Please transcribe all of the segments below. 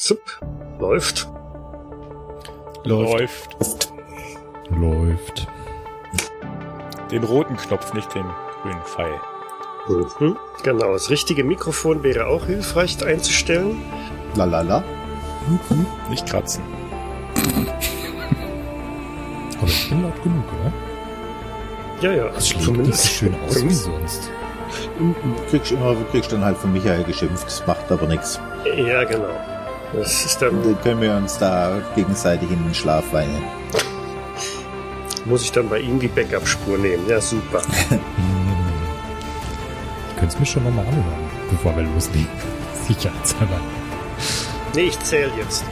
Zup. Läuft. Läuft. Läuft. Den roten Knopf, nicht den grünen Pfeil. Mhm. Genau, das richtige Mikrofon wäre auch hilfreich einzustellen. Lalala. Nicht kratzen. Aber ich bin laut genug, oder? Ja, ja. Das schlägt nicht so schön aus wie zumindest- sonst. Du kriegst immer, du kriegst dann halt von Michael geschimpft, das macht aber nichts. Ja, genau. Das ist dann, Dann können wir uns da gegenseitig in den Schlaf weinen. muss ich dann bei ihm die Backup-Spur nehmen. Ja, super. Ich könnte es mir schon nochmal anhören, bevor wir loslegen. Sicherheitshalber. Nee, ich zähle jetzt.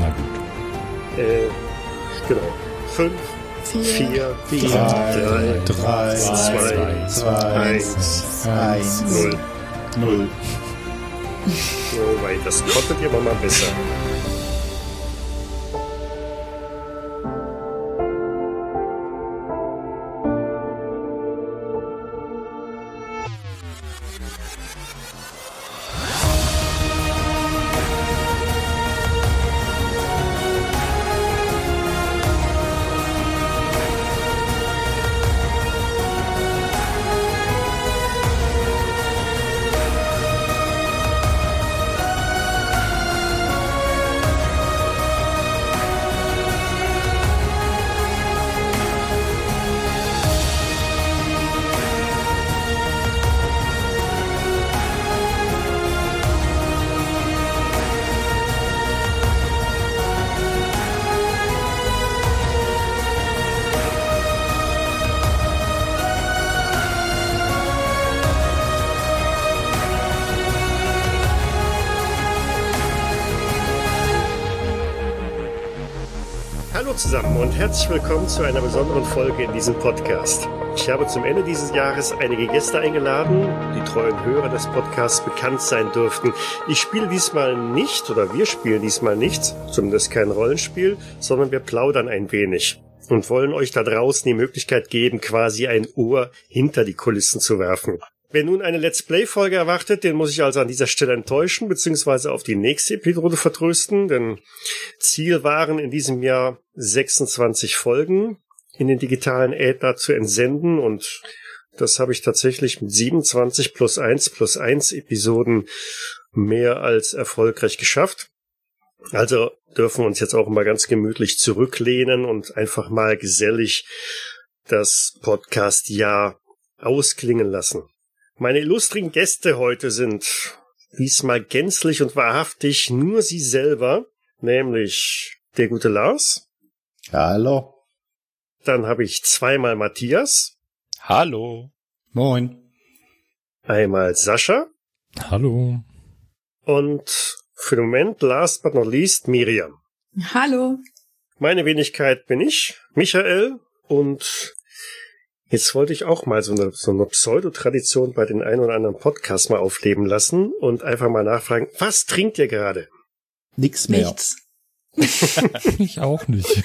Na gut. Äh, genau. Fünf, vier, drei, drei, zwei, zwei, eins, eins, null. null. Oh, wei, das konntet ihr aber mal besser. Hallo zusammen und herzlich willkommen zu einer besonderen Folge in diesem Podcast. Ich habe zum Ende dieses Jahres einige Gäste eingeladen, die treuen Hörer des Podcasts bekannt sein dürften. Ich spiele diesmal nicht oder wir spielen diesmal nicht, zumindest kein Rollenspiel, sondern wir plaudern ein wenig und wollen euch da draußen die Möglichkeit geben, quasi ein Ohr hinter die Kulissen zu werfen. Wer nun eine Let's Play-Folge erwartet, den muss ich also an dieser Stelle enttäuschen, beziehungsweise auf die nächste Episode vertrösten, denn Ziel waren in diesem Jahr 26 Folgen in den digitalen Äther zu entsenden und das habe ich tatsächlich mit 27 plus 1 plus 1 Episoden mehr als erfolgreich geschafft. Also dürfen wir uns jetzt auch mal ganz gemütlich zurücklehnen und einfach mal gesellig das Podcast-Jahr ausklingen lassen. Meine illustren Gäste heute sind diesmal gänzlich und wahrhaftig nur sie selber, nämlich der gute Lars. Hallo. Dann habe ich zweimal Matthias, Hallo. Moin. einmal Sascha Hallo. und für den Moment, last but not least, Miriam. Hallo. Meine Wenigkeit bin ich, Michael, und jetzt wollte ich auch mal so eine, so eine Pseudotradition bei den ein oder anderen Podcasts mal aufleben lassen und einfach mal nachfragen, was trinkt ihr gerade? Nix mehr. Nichts. Ich auch nicht.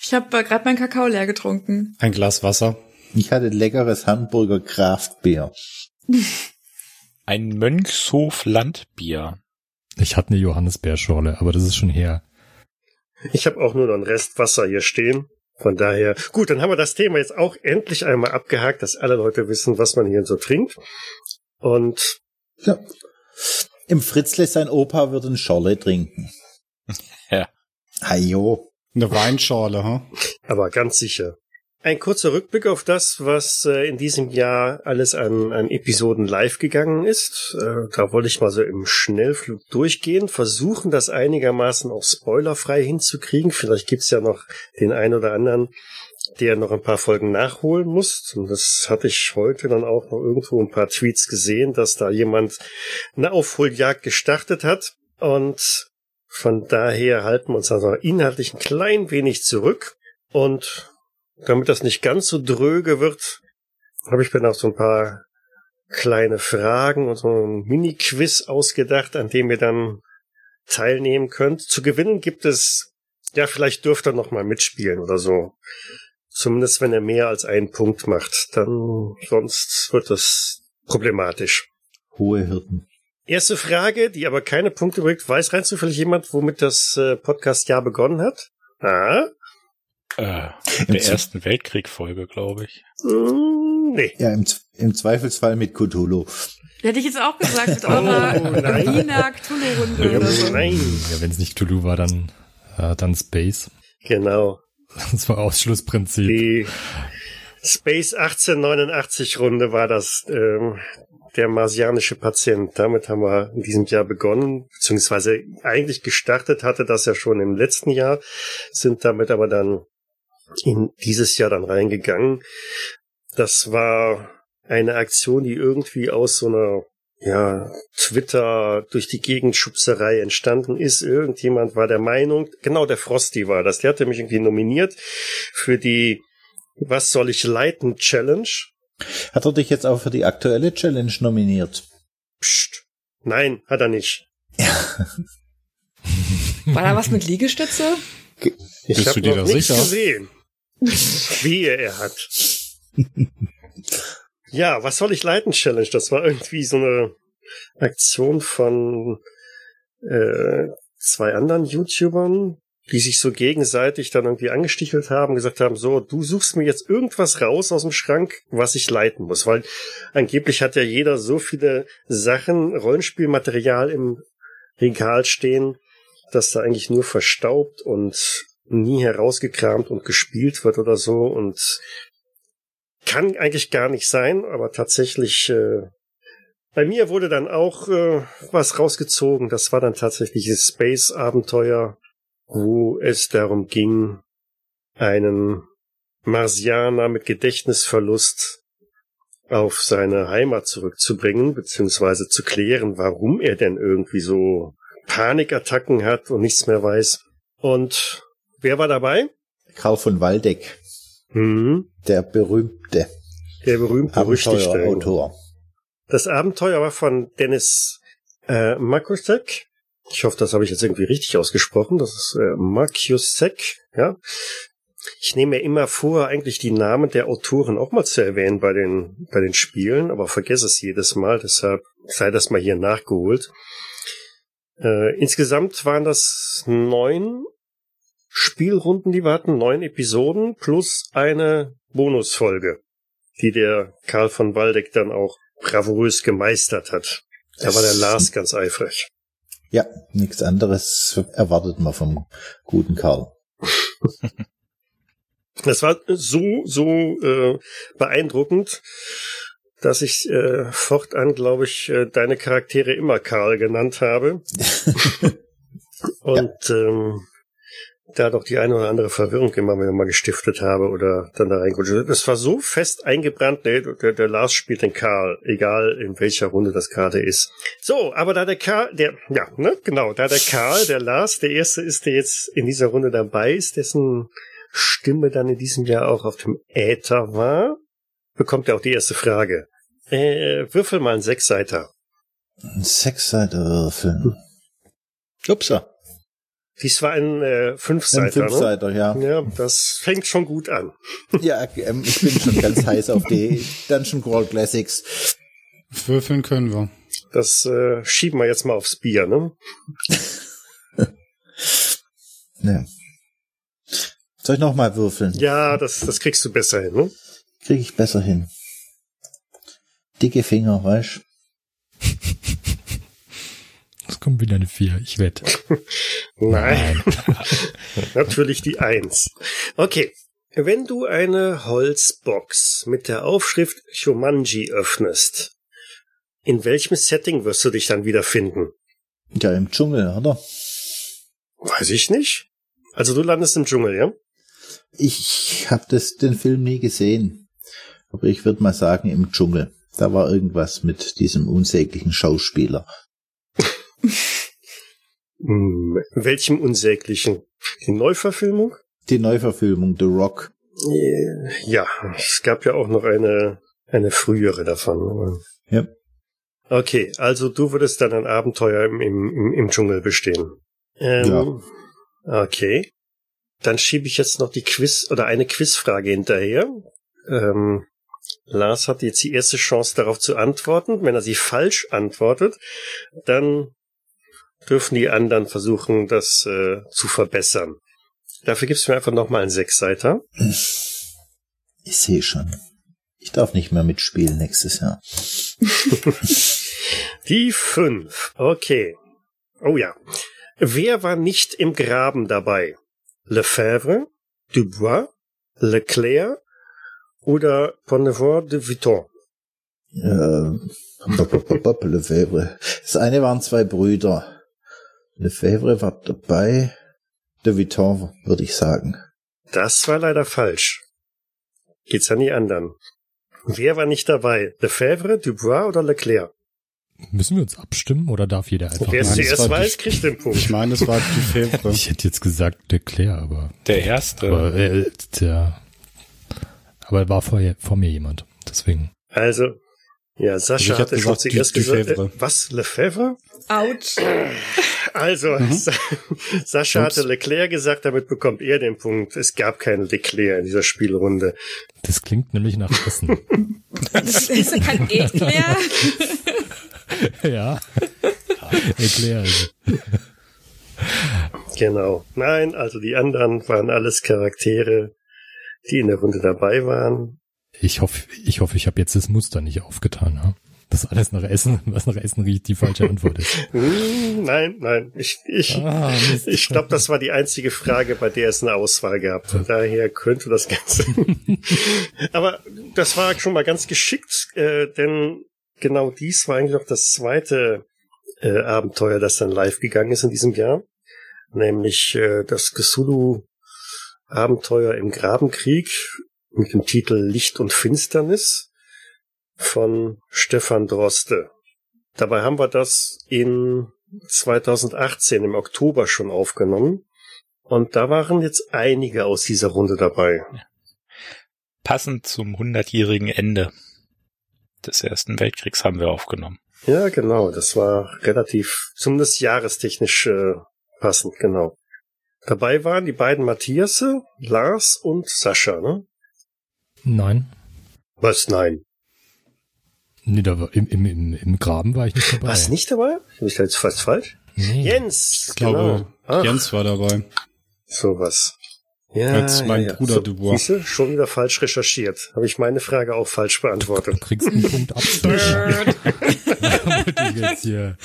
Ich habe äh, gerade meinen Kakao leer getrunken. Ein Glas Wasser. Ich hatte leckeres Hamburger Kraftbier. Ein Mönchshof Landbier. Ich hatte eine Johannisbeerschorle, aber das ist schon her. Ich habe auch nur noch einen Rest Wasser hier stehen. Von daher, gut, dann haben wir das Thema jetzt auch endlich einmal abgehakt, dass alle Leute wissen, was man hier so trinkt. Und Ja. Im Fritzle sein Opa würde ein Schorle trinken. Ja. Hajo. Eine Weinschorle, hm? aber ganz sicher. Ein kurzer Rückblick auf das, was äh, in diesem Jahr alles an, an Episoden live gegangen ist. Äh, da wollte ich mal so im Schnellflug durchgehen, versuchen, das einigermaßen auch spoilerfrei hinzukriegen. Vielleicht gibt's ja noch den einen oder anderen, der noch ein paar Folgen nachholen muss. Und das hatte ich heute dann auch noch irgendwo ein paar Tweets gesehen, dass da jemand eine Aufholjagd gestartet hat. Und von daher halten wir uns also inhaltlich ein klein wenig zurück. Und damit das nicht ganz so dröge wird, habe ich mir noch so ein paar kleine Fragen und so ein Mini-Quiz ausgedacht, an dem ihr dann teilnehmen könnt. Zu gewinnen gibt es, ja, vielleicht dürft ihr noch mal mitspielen oder so. Zumindest wenn er mehr als einen Punkt macht, dann sonst wird das problematisch. Hohe Hirten. Erste Frage, die aber keine Punkte bringt. Weiß rein zufällig jemand, womit das äh, Podcast-Jahr begonnen hat? Ah? Äh, der Ersten Weltkrieg-Folge, glaube ich. Mm, nee. Ja, im, im Zweifelsfall mit Cthulhu. Hätte ich jetzt auch gesagt, mit eurer Oh, nein. Wiener Cthulhu-Runde oder so. Nein. Ja, wenn es nicht Tulu war, dann, äh, dann Space. Genau. Das war Ausschlussprinzip. Die Space 1889 Runde war das, ähm, der marsianische Patient. Damit haben wir in diesem Jahr begonnen, beziehungsweise eigentlich gestartet hatte das ja schon im letzten Jahr, sind damit aber dann in dieses Jahr dann reingegangen. Das war eine Aktion, die irgendwie aus so einer ja, Twitter durch die Gegend Schubserei entstanden ist. Irgendjemand war der Meinung, genau der Frosty war das, der hatte mich irgendwie nominiert für die Was soll ich leiten Challenge. Hat er dich jetzt auch für die aktuelle Challenge nominiert? Psst. Nein, hat er nicht. War da was mit Liegestütze? Ich Bist hab du dir noch da nichts sicher? gesehen. Wehe, er hat. ja, was soll ich leiten Challenge? Das war irgendwie so eine Aktion von äh, zwei anderen YouTubern, die sich so gegenseitig dann irgendwie angestichelt haben, gesagt haben, so, du suchst mir jetzt irgendwas raus aus dem Schrank, was ich leiten muss, weil angeblich hat ja jeder so viele Sachen, Rollenspielmaterial im Regal stehen, dass da eigentlich nur verstaubt und nie herausgekramt und gespielt wird oder so. Und kann eigentlich gar nicht sein, aber tatsächlich äh, bei mir wurde dann auch äh, was rausgezogen. Das war dann tatsächlich das Space-Abenteuer, wo es darum ging, einen Marsianer mit Gedächtnisverlust auf seine Heimat zurückzubringen, beziehungsweise zu klären, warum er denn irgendwie so Panikattacken hat und nichts mehr weiß. Und wer war dabei? Karl von Waldeck, Hm, der berühmte der berühmt-berüchtigte. Abenteuerautor. Das Abenteuer war von Dennis äh, Makusek. Ich hoffe, das habe ich jetzt irgendwie richtig ausgesprochen. Das ist äh, Makusek, ja. Ich nehme mir immer vor, eigentlich die Namen der Autoren auch mal zu erwähnen bei den, bei den Spielen, aber vergesse es jedes Mal, deshalb sei das mal hier nachgeholt. Äh, insgesamt waren das neun Spielrunden, die wir hatten, neun Episoden plus eine Bonusfolge, die der Karl von Waldeck dann auch bravourös gemeistert hat. Da war der Lars ganz eifrig. Ja, nichts anderes erwartet man vom guten Karl. Das war so, so äh, beeindruckend, dass ich äh, fortan, glaube ich, äh, deine Charaktere immer Karl genannt habe. Und ähm, da doch die eine oder andere Verwirrung immer wieder mal gestiftet habe oder dann da reingerutscht. Das war so fest eingebrannt, nee, der, der Lars spielt den Karl, egal in welcher Runde das gerade ist. So, aber da der Karl, der, ja, ne, genau, da der Karl, der Lars, der erste ist, der jetzt in dieser Runde dabei ist, dessen Stimme dann in diesem Jahr auch auf dem Äther war, bekommt er auch die erste Frage. Äh, würfel mal einen Sechsseiter. Ein Sechsseiter würfeln. Upsa. Dies war ein äh, Ein Fünfseiter, ne? Fünfseiter, ja. Ja, das fängt schon gut an. Ja, ähm, ich bin schon ganz heiß auf die Dungeon Crawl Classics. Würfeln können wir. Das äh, schieben wir jetzt mal aufs Bier, ne? Ja. Soll ich noch mal würfeln? Ja, das, das kriegst du besser hin, ne? Kriege ich besser hin. Dicke Finger, weißt kommt wieder eine Vier, ich wette. Nein. Natürlich die Eins. Okay. Wenn du eine Holzbox mit der Aufschrift Shumanji öffnest, in welchem Setting wirst du dich dann wiederfinden? Ja, im Dschungel, oder? Weiß ich nicht. Also du landest im Dschungel, ja? Ich habe das den Film nie gesehen. Aber ich würde mal sagen, im Dschungel. Da war irgendwas mit diesem unsäglichen Schauspieler. Hm, welchem unsäglichen? Die Neuverfilmung? Die Neuverfilmung The Rock. Ja, es gab ja auch noch eine, eine frühere davon. Ja. Okay, also du würdest dann ein Abenteuer im, im, im Dschungel bestehen. Ähm, Okay. Dann schiebe ich jetzt noch die Quiz oder eine Quizfrage hinterher. Ähm, Lars hat jetzt die erste Chance darauf zu antworten. Wenn er sie falsch antwortet, dann dürfen die anderen versuchen, das äh, zu verbessern. Dafür gibst du mir einfach nochmal einen Sechsseiter. Ich sehe schon. Ich darf nicht mehr mitspielen nächstes Jahr. Die fünf. Okay. Oh ja. Wer war nicht im Graben dabei? Lefebvre, Dubois, Leclerc oder Bonnevoie de Vuitton? Äh, Lefebvre. Das eine waren zwei Brüder. Lefebvre war dabei. De Vuitton, würde ich sagen. Das war leider falsch. Geht's an die anderen. Wer war nicht dabei? Lefebvre, Dubois oder Leclerc? Müssen wir uns abstimmen oder darf jeder einfach Wer es zuerst war weiß, kriegt den Punkt. Ich meine, es war die Februar. Ich hätte jetzt gesagt Leclerc, aber, Der erste. aber äh, der, aber war vor, vor mir jemand. Deswegen. Also, ja, Sascha Also ich hab hatte schon gesagt, zuerst gesagt, äh, Febvre. was, Lefebvre? Autsch. Also, Sa Sascha Ups. hatte Leclerc gesagt, damit bekommt er den Punkt. Es gab keinen Leclerc in dieser Spielrunde. Das klingt nämlich nach Essen. Das ist ja kein Eclair. ja. Eclair. Also. Genau. Nein, also die anderen waren alles Charaktere, die in der Runde dabei waren. Ich hoffe, ich hoffe, ich habe jetzt das Muster nicht aufgetan. Ja? Das alles nach Essen, was nach Essen riecht, die falsche Antwort ist. Hm, nein, nein. Ich, ich, Ah, ich glaube, das war die einzige Frage, bei der es eine Auswahl gab. Von daher könnte das Ganze. Aber das war schon mal ganz geschickt, äh, denn genau dies war eigentlich noch das zweite äh, Abenteuer, das dann live gegangen ist in diesem Jahr. Nämlich äh, das Cthulhu-Abenteuer im Grabenkrieg mit dem Titel Licht und Finsternis von Stefan Droste. Dabei haben wir das in 2018 im Oktober schon aufgenommen. Und da waren jetzt einige aus dieser Runde dabei. Passend zum hundertjährigen Ende des Ersten Weltkriegs haben wir aufgenommen. Ja, genau. Das war relativ, zumindest jahrestechnisch äh, passend, genau. Dabei waren die beiden Matthiasse, Lars und Sascha, ne? Nein. Was? Nein. Nee, da war, im, im, im, im Graben war ich nicht dabei. Warst nicht dabei? Bin ich da jetzt fast falsch? Nee. Jens! Ich glaube, genau. Jens war dabei. Sowas. Ja, Als mein Bruder so, Dubois. siehste, schon wieder falsch recherchiert. Habe ich meine Frage auch falsch Du beantwortet. kriegst einen Punkt ich jetzt hier.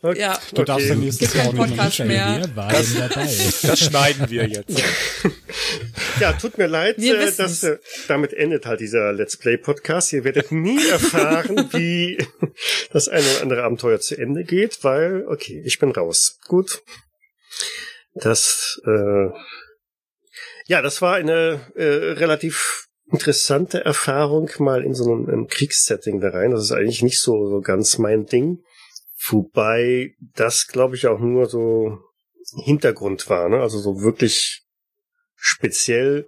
Okay. Ja. Du darfst dann nächstes Jahr auch nicht mehr Podcast mehr. Denn dabei? Das schneiden wir jetzt. Ja, tut mir leid, äh, dass äh, damit endet halt dieser Let's Play Podcast. Ihr werdet nie erfahren, wie das eine oder andere Abenteuer zu Ende geht, weil okay, ich bin raus. Gut. Das äh, ja, das war eine äh, relativ interessante Erfahrung mal in so einem, einem Kriegssetting da rein. Das ist eigentlich nicht so, so ganz mein Ding. Wobei das, glaube ich, auch nur so Hintergrund war, ne? Also so wirklich speziell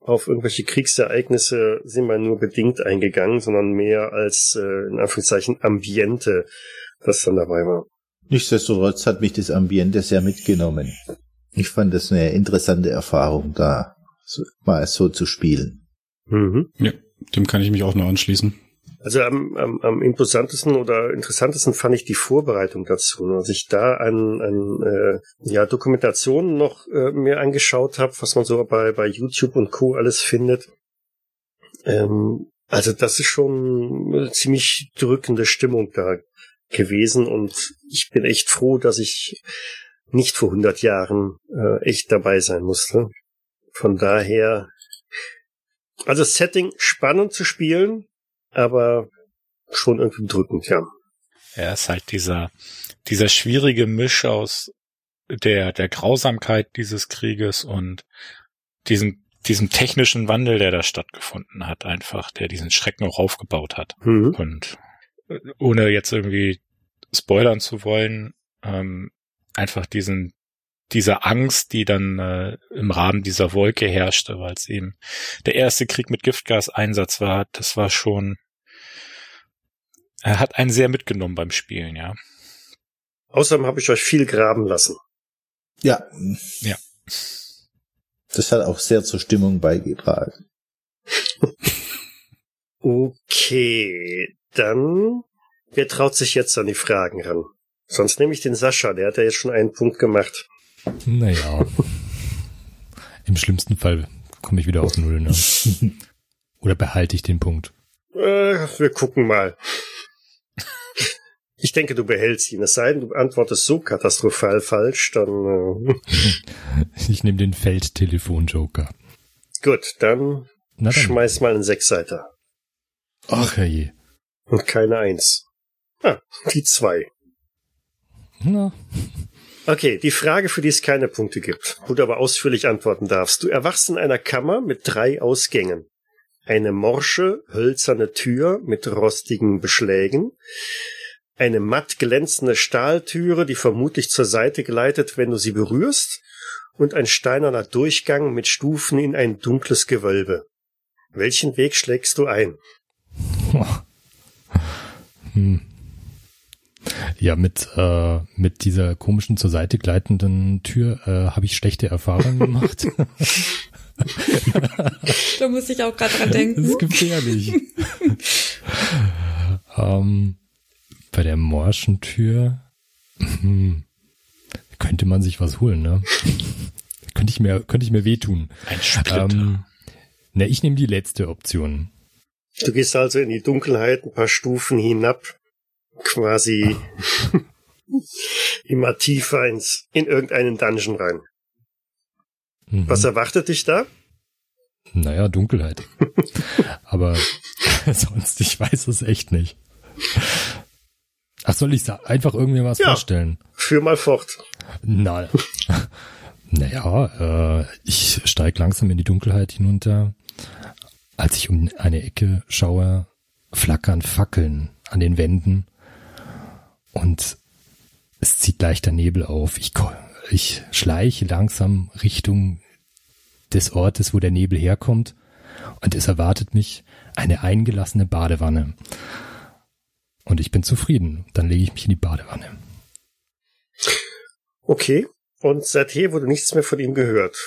auf irgendwelche Kriegsereignisse sind wir nur bedingt eingegangen, sondern mehr als äh, in Anführungszeichen Ambiente, das dann dabei war. Nichtsdestotrotz hat mich das Ambiente sehr mitgenommen. Ich fand das eine interessante Erfahrung, da so, mal so zu spielen. Mhm. Ja, dem kann ich mich auch nur anschließen. Also am, am, am imposantesten oder interessantesten fand ich die Vorbereitung dazu. Als ich da an, an äh, ja, Dokumentationen noch äh, mir angeschaut habe, was man so bei, bei YouTube und Co. alles findet. Ähm, also das ist schon eine ziemlich drückende Stimmung da gewesen und ich bin echt froh, dass ich nicht vor 100 Jahren äh, echt dabei sein musste. Von daher, also Setting spannend zu spielen, aber schon irgendwie drückend, ja. Ja, ist halt dieser, dieser schwierige Misch aus der, der Grausamkeit dieses Krieges und diesen, diesem technischen Wandel, der da stattgefunden hat, einfach, der diesen Schrecken auch aufgebaut hat. Mhm. Und äh, ohne jetzt irgendwie spoilern zu wollen, ähm, einfach diesen, diese Angst, die dann äh, im Rahmen dieser Wolke herrschte, weil es eben der erste Krieg mit Giftgaseinsatz war, das war schon, er hat einen sehr mitgenommen beim Spielen, ja. Außerdem habe ich euch viel graben lassen. Ja. Ja. Das hat auch sehr zur Stimmung beigetragen. Okay, dann wer traut sich jetzt an die Fragen ran? Sonst nehme ich den Sascha, der hat ja jetzt schon einen Punkt gemacht. Naja. Im schlimmsten Fall komme ich wieder auf Null, ne? Oder behalte ich den Punkt? Äh, wir gucken mal. Ich denke, du behältst ihn. Es sei denn, du antwortest so katastrophal falsch, dann äh, Ich nehme den Feldtelefon-Joker. gut, dann Na dann. schmeiß mal einen Sechsseiter. Ach je. Und keine Eins. Ah, die zwei. Na, Okay, die Frage, für die es keine Punkte gibt, wo du aber ausführlich antworten darfst. Du erwachst in einer Kammer mit drei Ausgängen. Eine morsche, hölzerne Tür mit rostigen Beschlägen, eine matt glänzende Stahltüre, die vermutlich zur Seite gleitet, wenn du sie berührst, und ein steinerner Durchgang mit Stufen in ein dunkles Gewölbe. Welchen Weg schlägst du ein? hm. Ja, mit, äh, mit dieser komischen zur Seite gleitenden Tür äh, habe ich schlechte Erfahrungen gemacht. Da muss ich auch gerade dran Das denken. ist gefährlich. ähm, bei der morschen Tür hm, könnte man sich was holen, ne? könnte ich mir, könnte ich mir wehtun. Ein Splitter. Ähm, ne, ich nehme die letzte Option. Du gehst also in die Dunkelheit ein paar Stufen hinab, quasi immer tiefer ins, in irgendeinen Dungeon rein. Mhm. Was erwartet dich da? Naja, Dunkelheit. Aber sonst, ich weiß es echt nicht. Ach, soll ich sa- einfach irgendwie was Ja. vorstellen? Führ mal fort. Na, naja, äh, ich steig langsam in die Dunkelheit hinunter. Als ich um eine Ecke schaue, flackern Fackeln an den Wänden und es zieht leichter Nebel auf. Ich, ich schleiche langsam Richtung des Ortes, wo der Nebel herkommt und es erwartet mich eine eingelassene Badewanne. Und ich bin zufrieden. Dann lege ich mich in die Badewanne. Okay. Und seither wurde nichts mehr von ihm gehört.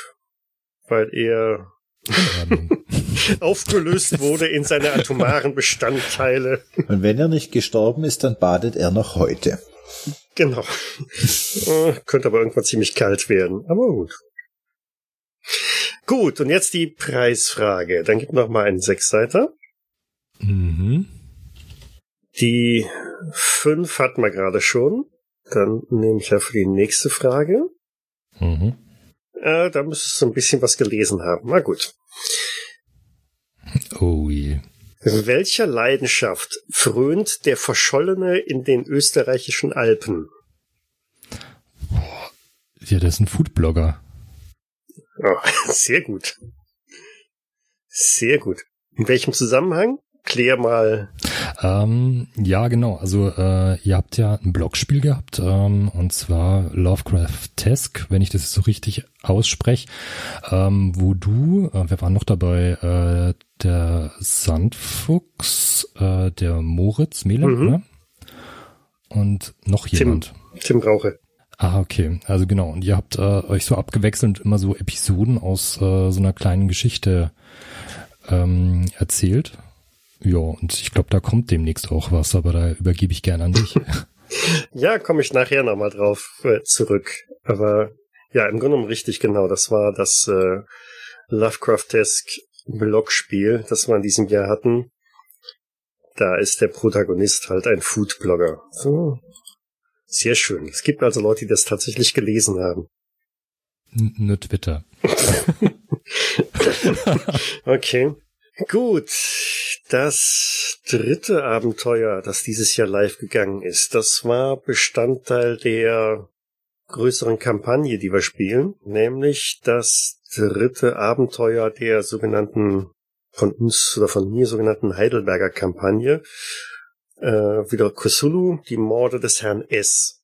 Weil er aufgelöst wurde in seine atomaren Bestandteile. Und wenn er nicht gestorben ist, dann badet er noch heute. Genau. Äh, Könnte aber irgendwann ziemlich kalt werden. Aber gut. Gut, und jetzt die Preisfrage. Dann gib noch mal einen Sechsseiter. mhm. Die fünf hatten wir gerade schon. Dann nehme ich ja für die nächste Frage. Mhm. Äh, da müsstest du ein bisschen was gelesen haben. Na gut. Oh je. Welcher Leidenschaft frönt der Verschollene in den österreichischen Alpen? Ja, das ist ein Foodblogger. Oh, sehr gut. Sehr gut. In welchem Zusammenhang? Klär mal. Ähm, ja, genau. Also äh, ihr habt ja ein Blogspiel gehabt ähm, und zwar Lovecraft-esque, wenn ich das so richtig ausspreche, ähm, wo du, äh, wer war noch dabei? Äh, der Sandfuchs, äh, der Moritz Melem, Mhm. ne? Und noch jemand. Tim Rauche. Ah, okay. Also genau. Und ihr habt äh, euch so abgewechselnd immer so Episoden aus äh, so einer kleinen Geschichte ähm, erzählt. Ja, und ich glaube, da kommt demnächst auch was, aber da übergebe ich gern an dich. Ja, komme ich nachher nochmal drauf äh, zurück. Aber ja, im Grunde genommen richtig genau. Das war das äh, Lovecraft-esque Blogspiel, das wir in diesem Jahr hatten. Da ist der Protagonist halt ein Foodblogger. So. Sehr schön. Es gibt also Leute, die das tatsächlich gelesen haben. N- Nur Twitter. Okay. Gut. Das dritte Abenteuer, das dieses Jahr live gegangen ist, das war Bestandteil der größeren Kampagne, die wir spielen, nämlich das dritte Abenteuer der sogenannten von uns oder von mir sogenannten Heidelberger Kampagne. Äh, wieder Cthulhu, die Morde des Herrn S.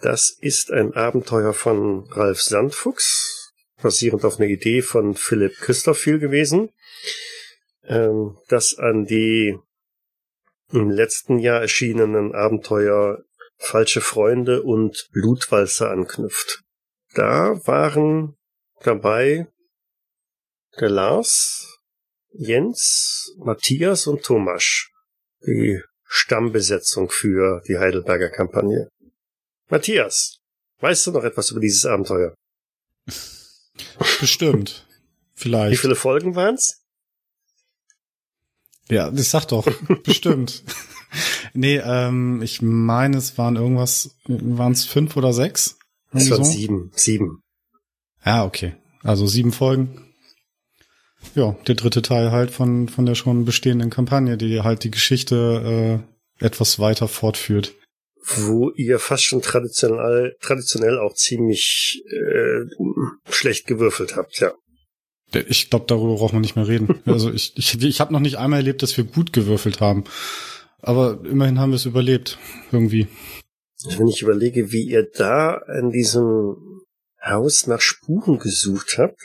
Das ist ein Abenteuer von Ralf Sandfuchs, basierend auf einer Idee von Philipp Christophil gewesen, ähm, das an die im letzten Jahr erschienenen Abenteuer Falsche Freunde und Blutwalzer anknüpft. Da waren dabei der Lars, Jens, Matthias und Thomas. Die Stammbesetzung für die Heidelberger Kampagne. Matthias, weißt du noch etwas über dieses Abenteuer? Bestimmt. Wie Vielleicht. viele Folgen waren's? Ja, ich sag doch. Bestimmt. Nee, ähm, ich meine, es waren irgendwas, waren es fünf oder sechs? Es waren so? sieben. Sieben. Ja, okay. Also sieben Folgen. Ja, der dritte Teil halt von, von der schon bestehenden Kampagne, die halt die Geschichte äh, etwas weiter fortführt. Wo ihr fast schon traditionell, traditionell auch ziemlich äh, schlecht gewürfelt habt, ja. Ich glaube, darüber braucht man nicht mehr reden. Also ich, ich, ich habe noch nicht einmal erlebt, dass wir gut gewürfelt haben. Aber immerhin haben wir es überlebt. Irgendwie. Wenn ich überlege, wie ihr da in diesem Haus nach Spuren gesucht habt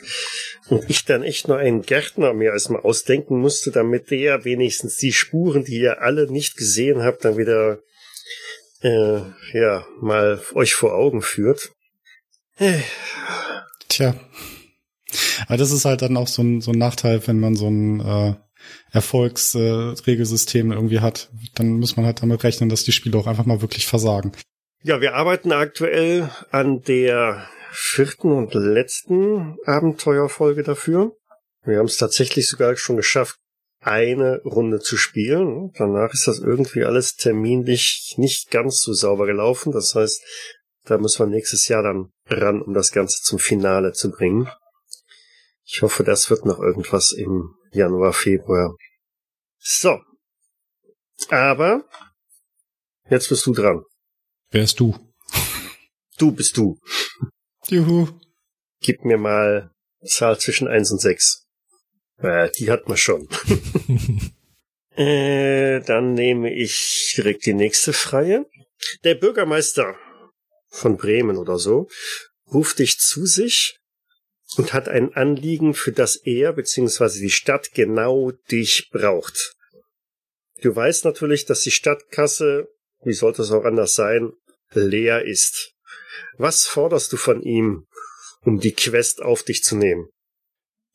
und ich dann echt nur einen Gärtner mir erstmal ausdenken musste, damit der wenigstens die Spuren, die ihr alle nicht gesehen habt, dann wieder äh, ja mal euch vor Augen führt. Äh, Tja. Aber das ist halt dann auch so ein, so ein Nachteil, wenn man so ein äh, Erfolgsregelsystem irgendwie hat. Dann muss man halt damit rechnen, dass die Spiele auch einfach mal wirklich versagen. Ja, wir arbeiten aktuell an der vierten und letzten Abenteuerfolge dafür. Wir haben es tatsächlich sogar schon geschafft, eine Runde zu spielen. Danach ist das irgendwie alles terminlich nicht ganz so sauber gelaufen. Das heißt, da müssen wir nächstes Jahr dann ran, um das Ganze zum Finale zu bringen. Ich hoffe, das wird noch irgendwas im Januar, Februar. So. Aber jetzt bist du dran. Wer ist du? Du bist du. Juhu. Gib mir mal Zahl zwischen 1 und 6. Äh, die hat man schon. äh, dann nehme ich direkt die nächste Freie. Der Bürgermeister von Bremen oder so ruft dich zu sich und hat ein Anliegen, für das er bzw. die Stadt genau dich braucht. Du weißt natürlich, dass die Stadtkasse, wie sollte es auch anders sein, leer ist. Was forderst du von ihm, um die Quest auf dich zu nehmen?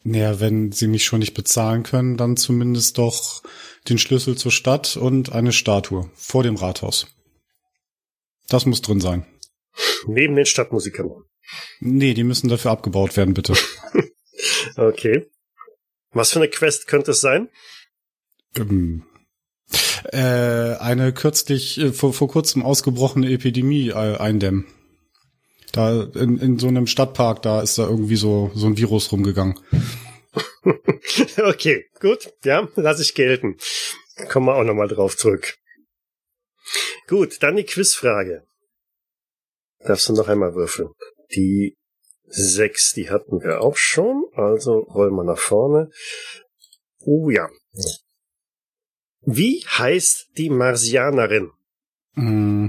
Naja, wenn sie mich schon nicht bezahlen können, dann zumindest doch den Schlüssel zur Stadt und eine Statue vor dem Rathaus. Das muss drin sein. Neben den Stadtmusikern. Nee, die müssen dafür abgebaut werden, bitte. Okay. Was für eine Quest könnte es sein? ähm, äh, eine kürzlich, äh, vor, vor kurzem ausgebrochene Epidemie äh, eindämmen. Da in, in so einem Stadtpark, da ist da irgendwie so, so ein Virus rumgegangen. okay, gut. Ja, lass ich gelten. Kommen wir auch nochmal drauf zurück. Gut, dann die Quizfrage. Darfst du noch einmal würfeln? Die sechs, die hatten wir auch schon. Also rollen wir nach vorne. Oh ja. Wie heißt die Marsianerin? Mm,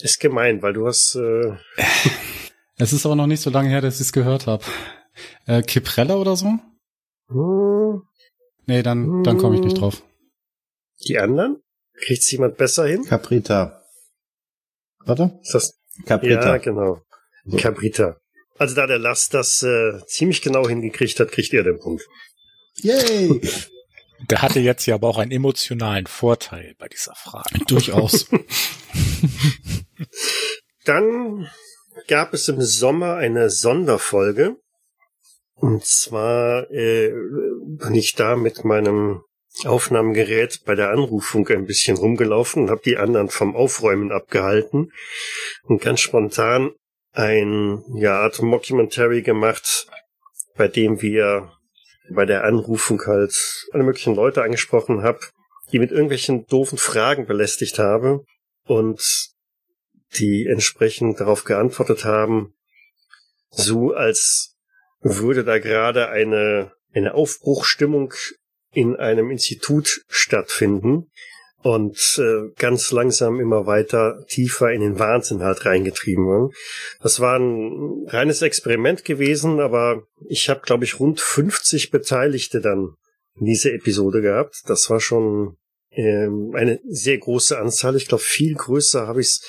Ist gemein, weil du hast äh, Es ist aber noch nicht so lange her, dass ich es gehört habe. Äh, Kiprella oder so? hm, Nee, dann, dann komme ich nicht drauf. die anderen. Kriegt's jemand besser hin? Caprita. Warte. Ist das Caprita. Ja, genau. So. Cabrita. Also da der Last das äh, ziemlich genau hingekriegt hat, kriegt er den Punkt. Yay! Der hatte jetzt ja aber auch einen emotionalen Vorteil bei dieser Frage. Durchaus. Dann gab es im Sommer eine Sonderfolge. Und zwar äh, bin ich da mit meinem Aufnahmegerät bei der Anrufung ein bisschen rumgelaufen und habe die anderen vom Aufräumen abgehalten und ganz spontan ein ja, Art Mockumentary gemacht, bei dem wir bei der Anrufung halt alle möglichen Leute angesprochen habe, die mit irgendwelchen doofen Fragen belästigt habe und die entsprechend darauf geantwortet haben, so als würde da gerade eine, eine Aufbruchstimmung in einem Institut stattfinden und äh, ganz langsam immer weiter tiefer in den Wahnsinn halt reingetrieben werden. Das war ein reines Experiment gewesen, aber ich habe, glaube ich, rund 50 Beteiligte dann in dieser Episode gehabt. Das war schon ähm, eine sehr große Anzahl. Ich glaube, viel größer habe ich's.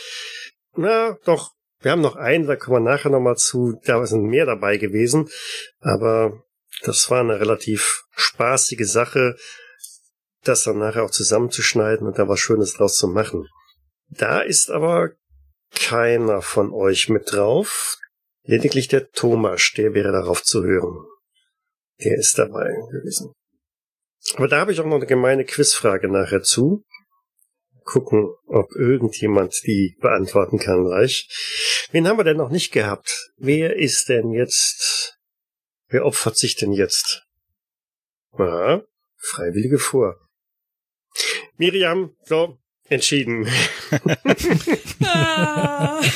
Na, doch. Wir haben noch einen, da kommen wir nachher nochmal zu. Da sind mehr dabei gewesen. Aber Das war eine relativ spaßige Sache, das dann nachher auch zusammenzuschneiden und da was Schönes draus zu machen. Da ist aber keiner von euch mit drauf. Lediglich der Thomas, der wäre darauf zu hören. Der ist dabei gewesen. Aber da habe ich auch noch eine gemeine Quizfrage nachher zu. Gucken, ob irgendjemand die beantworten kann gleich. Wen haben wir denn noch nicht gehabt? Wer ist denn jetzt, wer opfert sich denn jetzt? Aha, Freiwillige vor. Miriam, so, entschieden. Ah.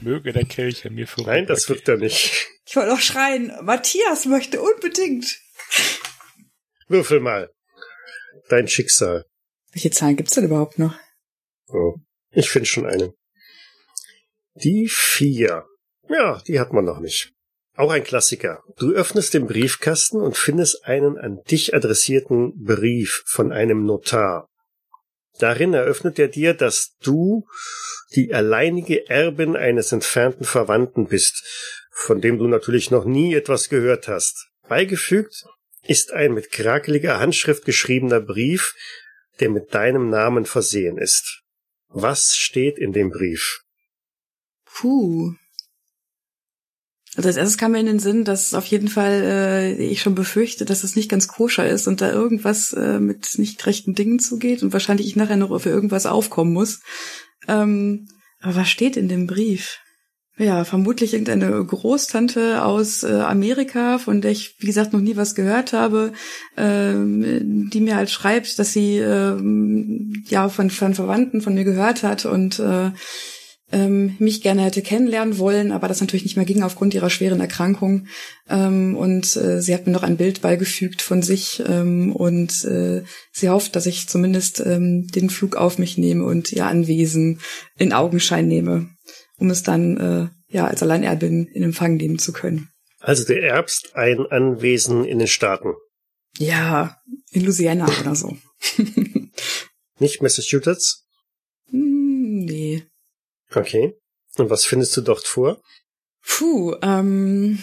Möge der Kelch an mir vorbei. Nein, das wird er nicht. Ich wollte auch schreien, Matthias möchte unbedingt. Würfel mal. Dein Schicksal. Welche Zahlen gibt's denn überhaupt noch? Oh, ich finde schon eine. Die vier. Ja, die hat man noch nicht. Auch ein Klassiker. Du öffnest den Briefkasten und findest einen an dich adressierten Brief von einem Notar. Darin eröffnet er dir, dass du die alleinige Erbin eines entfernten Verwandten bist, von dem du natürlich noch nie etwas gehört hast. Beigefügt ist ein mit krakeliger Handschrift geschriebener Brief, der mit deinem Namen versehen ist. Was steht in dem Brief? Puh. Also als erstes kam mir in den Sinn, dass auf jeden Fall äh, ich schon befürchte, dass es nicht ganz koscher ist und da irgendwas äh, mit nicht rechten Dingen zugeht und wahrscheinlich ich nachher noch für irgendwas aufkommen muss. Ähm, aber was steht in dem Brief? Ja, vermutlich irgendeine Großtante aus äh, Amerika, von der ich, wie gesagt, noch nie was gehört habe, ähm, die mir halt schreibt, dass sie ähm, ja von, von Verwandten von mir gehört hat und äh, ähm, mich gerne hätte kennenlernen wollen, aber das natürlich nicht mehr ging aufgrund ihrer schweren Erkrankung. Ähm, und äh, sie hat mir noch ein Bild beigefügt von sich ähm, und äh, sie hofft, dass ich zumindest ähm, den Flug auf mich nehme und ihr Anwesen in Augenschein nehme, um es dann äh, ja als Alleinerbin in Empfang nehmen zu können. Also du erbst ein Anwesen in den Staaten. Ja, in Louisiana oder so. Nicht Massachusetts? Hm, nee. Okay. Und was findest du dort vor? Puh, ähm,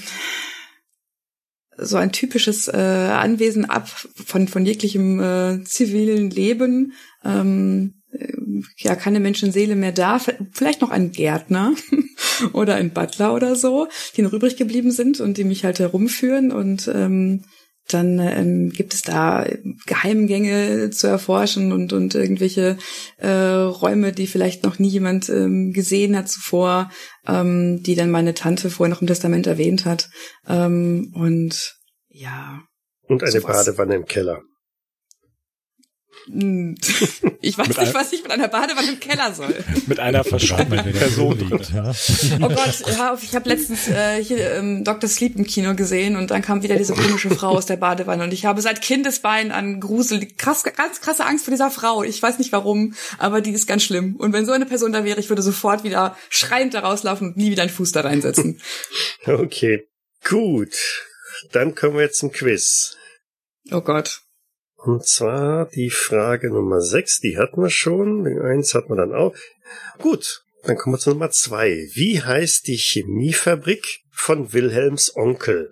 so ein typisches äh, Anwesen ab von, von jeglichem äh, zivilen Leben. Ähm, äh, ja, keine Menschenseele mehr da. Vielleicht noch ein Gärtner oder ein Butler oder so, die noch übrig geblieben sind und die mich halt herumführen und ähm, dann ähm, gibt es da Geheimgänge zu erforschen und, und irgendwelche äh, Räume, die vielleicht noch nie jemand ähm, gesehen hat zuvor, ähm, die dann meine Tante vorher noch im Testament erwähnt hat. Ähm, und ja. Und eine sowas. Badewanne im Keller. Hm. Ich weiß Mit nicht, was ich mit einer Badewanne im Keller soll. Mit einer verschwundenen Person liegt, ja. Oh Gott, ja, ich habe letztens äh, hier ähm, Dr. Sleep im Kino gesehen und dann kam wieder diese komische Frau aus der Badewanne und ich habe seit Kindesbein an Grusel, krass, ganz krasse Angst vor dieser Frau. Ich weiß nicht warum, aber die ist ganz schlimm. Und wenn so eine Person da wäre, ich würde sofort wieder schreiend da rauslaufen und nie wieder einen Fuß da reinsetzen. Okay. Gut. Dann kommen wir jetzt zum Quiz. Oh Gott. Und zwar die Frage Nummer 6, die hatten wir schon. 1 hatten wir dann auch. Gut, dann kommen wir zu Nummer 2. Wie heißt die Chemiefabrik von Wilhelms Onkel?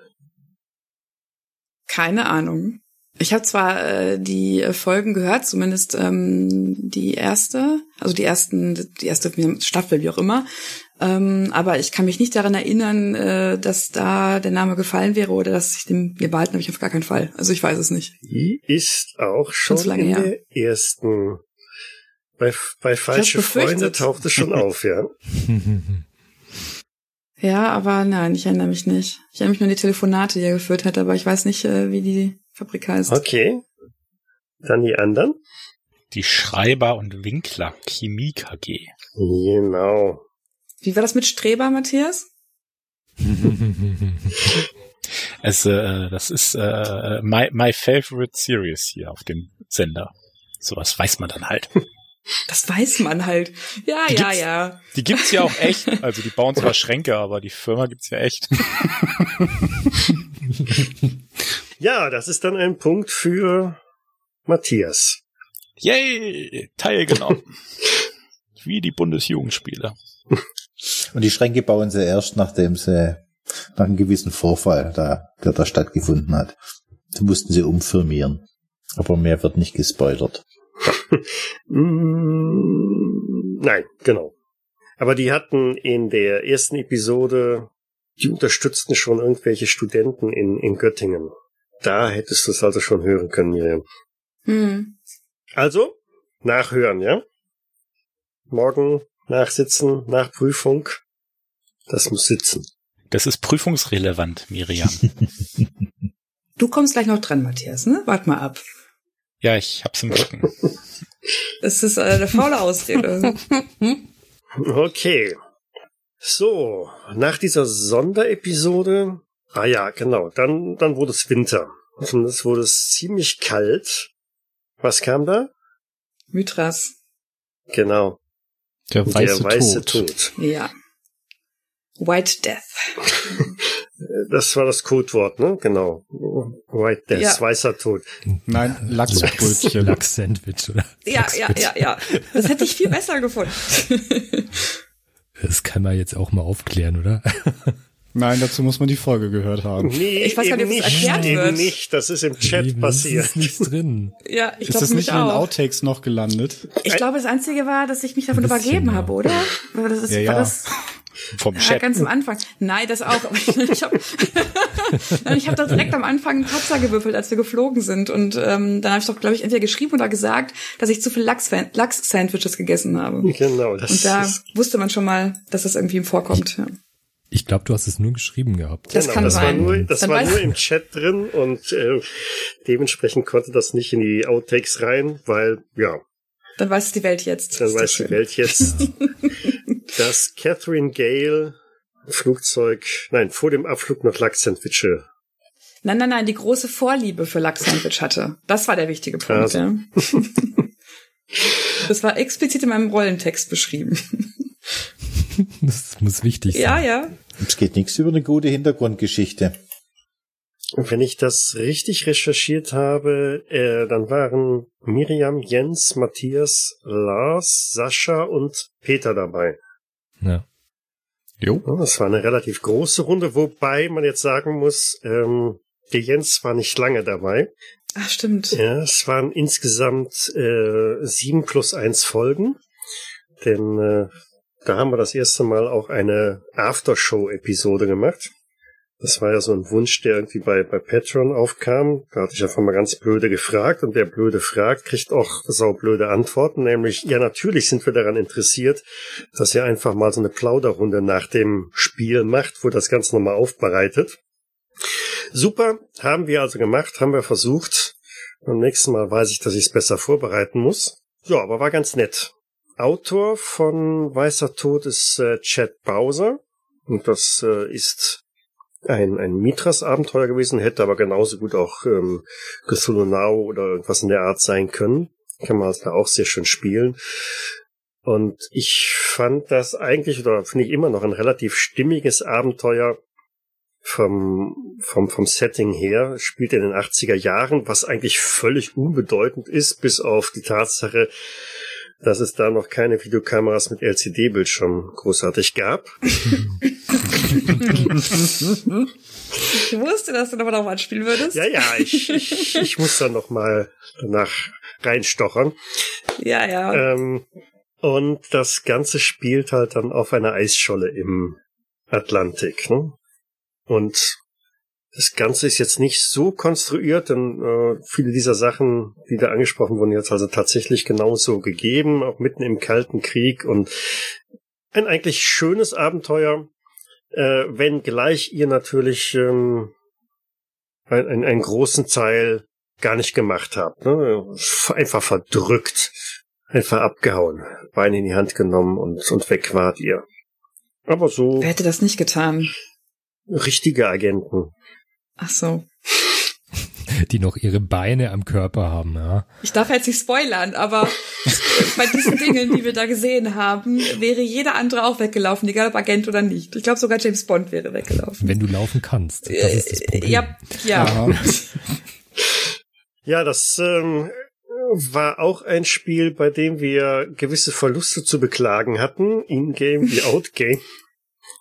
Keine Ahnung. Ich habe zwar äh, die Folgen gehört, zumindest ähm, die erste, also die ersten, die erste Staffel, wie auch immer. Ähm, aber ich kann mich nicht daran erinnern, äh, dass da der Name gefallen wäre oder dass ich den mir behalten habe. Ich auf gar keinen Fall. Also ich weiß es nicht. Die ist auch schon Schon so lange in her. der ersten. Bei, bei falsche. Freunde taucht es schon auf, ja. Ja, aber nein, ich erinnere mich nicht. Ich erinnere mich nur an die Telefonate, die er geführt hat, aber ich weiß nicht, äh, wie die Fabrik heißt. Okay. Dann die anderen. Die Schreiber und Winkler Chemie KG. Genau. Wie war das mit Streber, Matthias? Es, äh, das ist äh, my, my favorite series hier auf dem Sender. Sowas weiß man dann halt. Das weiß man halt. Ja, Die ja, gibt's- ja. Die gibt's ja auch echt. Also die bauen zwar Schränke, aber die Firma gibt's ja echt. Ja, das ist dann ein Punkt für Matthias. Yay! Teilgenommen. Wie die Bundesjugendspiele. Und die Schränke bauen sie erst, nachdem sie nach einem gewissen Vorfall, da, der da stattgefunden hat. Da mussten sie umfirmieren. Aber mehr wird nicht gespoilert. Mm, Nein, genau. Aber die hatten in der ersten Episode, die unterstützten schon irgendwelche Studenten in, in Göttingen. Da hättest du es also schon hören können, Miriam. Hm. Also, nachhören, ja? Morgen nachsitzen, nach Prüfung. Das muss sitzen. Das ist prüfungsrelevant, Miriam. Du kommst gleich noch dran, Matthias, ne? Wart mal ab. ja, ich hab's im Rücken. Das ist äh, eine faule Ausrede. Okay. So, nach dieser Sonderepisode, ah ja, genau, dann, dann wurde es Winter. Und es wurde ziemlich kalt. Was kam da? Mythras. Genau, Der weiße, der weiße Tod. Tod. Ja. White Death. Das war das Codewort, ne? Genau. White Death, Ja. weißer Tod. Nein, Lachsbrötchen. Lachs-Sandwich, oder? Ja, ja, ja, ja. Das hätte ich viel besser gefunden. Das kann man jetzt auch mal aufklären, oder? Nein, dazu muss man die Folge gehört haben. Nee, Ich weiß gar eben nicht, ob das erklärt eben wird. nicht. Das ist im Chat Eben, passiert. Ist nichts drin. ja, ich Ist glaube das nicht in den. Outtakes noch gelandet? Ich glaube, das Einzige war, dass ich mich davon bisschen, übergeben ja. habe, oder? War das, ist, Ja, war ja. das Vom ja, Chat. ganz am Anfang? Nein, das auch. Aber ich habe ich hab doch direkt am Anfang einen Patzer gewürfelt, als wir geflogen sind. Und ähm, dann habe ich doch, glaube ich, entweder geschrieben oder gesagt, dass ich zu viel Lachs- Lachs-Sandwiches gegessen habe. Genau, das Und da ist, wusste man schon mal, dass das irgendwie ihm vorkommt. Ja. Ich glaube, du hast es nur geschrieben gehabt. Das genau, kann das sein. war nur, das Dann war nur im Chat drin und äh, dementsprechend konnte das nicht in die Outtakes rein, weil, ja, Dann weiß es die Welt jetzt. dann weiß die. Welt jetzt, dass Catherine Gale Flugzeug, nein, vor dem Abflug noch Lachs-Sandwiche. Nein, nein, nein, die große Vorliebe für Lachs-Sandwich hatte. Das war der wichtige Punkt, Also. ja. Das war explizit in meinem Rollentext beschrieben. Das muss wichtig sein. Ja, ja. Es geht nichts über eine gute Hintergrundgeschichte. Und wenn ich das richtig recherchiert habe, äh, dann waren Miriam, Jens, Matthias, Lars, Sascha und Peter dabei. Ja. Jo. Ja, Das war eine relativ große Runde, wobei man jetzt sagen muss, ähm, der Jens war nicht lange dabei. Ach, stimmt. Ja, es waren insgesamt äh, sieben plus eins Folgen, denn äh, da haben wir das erste Mal auch eine Aftershow-Episode gemacht. Das war ja so ein Wunsch, der irgendwie bei, bei Patreon aufkam. Da hatte ich einfach mal ganz blöde gefragt und wer blöde fragt, kriegt auch saublöde Antworten, nämlich, ja, natürlich sind wir daran interessiert, dass ihr einfach mal so eine Plauderrunde nach dem Spiel macht, wo das Ganze nochmal aufbereitet. Super, haben wir also gemacht, haben wir versucht. Beim nächsten Mal weiß ich, dass ich es besser vorbereiten muss. Ja, aber war ganz nett. Autor von Weißer Tod ist äh, Chad Bowser. Und das äh, ist ein, ein Mitras-Abenteuer gewesen, hätte aber genauso gut auch ähm, Cthulhu Now oder irgendwas in der Art sein können. Kann man also da auch sehr schön spielen. Und ich fand das eigentlich, oder finde ich immer noch ein relativ stimmiges Abenteuer vom, vom, vom Setting her. Spielt in den 80er Jahren, was eigentlich völlig unbedeutend ist, bis auf die Tatsache, dass es da noch keine Videokameras mit LCD-Bildschirm großartig gab. Ich wusste, dass du nochmal darauf anspielen würdest. Ja, ja, ich, ich, ich muss da noch mal danach reinstochern. ja. ja. Ähm, und das Ganze spielt halt dann auf einer Eisscholle im Atlantik. Ne? Und das Ganze ist jetzt nicht so konstruiert, denn äh, viele dieser Sachen, die da angesprochen wurden, jetzt also tatsächlich genauso gegeben, auch mitten im Kalten Krieg und ein eigentlich schönes Abenteuer, äh, wenn gleich ihr natürlich ähm, ein, ein, einen großen Teil gar nicht gemacht habt. Ne? Einfach verdrückt, einfach abgehauen, Beine in die Hand genommen und, und weg wart ihr. Aber so Wer hätte das nicht getan? richtige Agenten. Ach so. Die noch ihre Beine am Körper haben, ja. Ich darf jetzt nicht spoilern, aber bei diesen Dingen, die wir da gesehen haben, wäre jeder andere auch weggelaufen, egal ob Agent oder nicht. Ich glaube sogar James Bond wäre weggelaufen. Wenn du laufen kannst. Das ist das Problem. Äh, Ja, ja. Aha. Ja, das ähm, war auch ein Spiel, bei dem wir gewisse Verluste zu beklagen hatten, in-game wie out-game.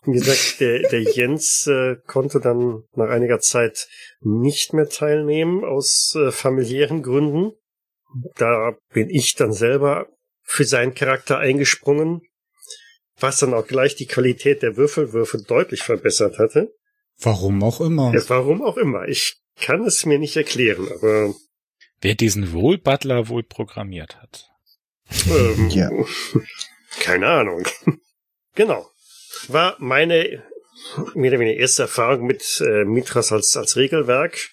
Wie gesagt, der, der Jens äh, konnte dann nach einiger Zeit nicht mehr teilnehmen aus äh, familiären Gründen. Da bin ich dann selber für seinen Charakter eingesprungen, was dann auch gleich die Qualität der Würfelwürfe deutlich verbessert hatte. Warum auch immer. Ja, warum auch immer. Ich kann es mir nicht erklären, aber Wer diesen Wohl-Butler wohl programmiert hat. ähm, Ja. keine Ahnung. genau. War meine mehr oder weniger erste Erfahrung mit äh, Mitras als, als Regelwerk.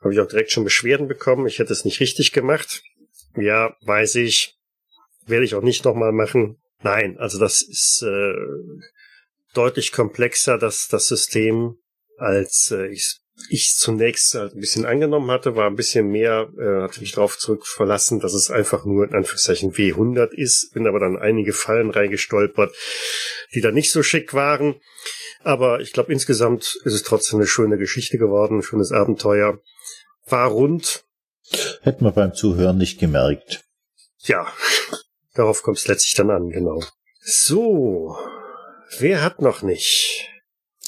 Habe ich auch direkt schon Beschwerden bekommen. Ich hätte es nicht richtig gemacht. Ja, weiß ich. Werde ich auch nicht nochmal machen. Nein, also das ist äh, deutlich komplexer, das, das System, als äh, ich ich zunächst halt ein bisschen angenommen hatte, war ein bisschen mehr, äh, hatte mich darauf zurück verlassen, dass es einfach nur in Anführungszeichen W100 ist, bin aber dann einige Fallen reingestolpert, die dann nicht so schick waren. Aber ich glaube, insgesamt ist es trotzdem eine schöne Geschichte geworden, ein schönes Abenteuer. War rund, Hätten wir beim Zuhören nicht gemerkt. ja, darauf kommt es letztlich dann an, genau. So, wer hat noch nicht?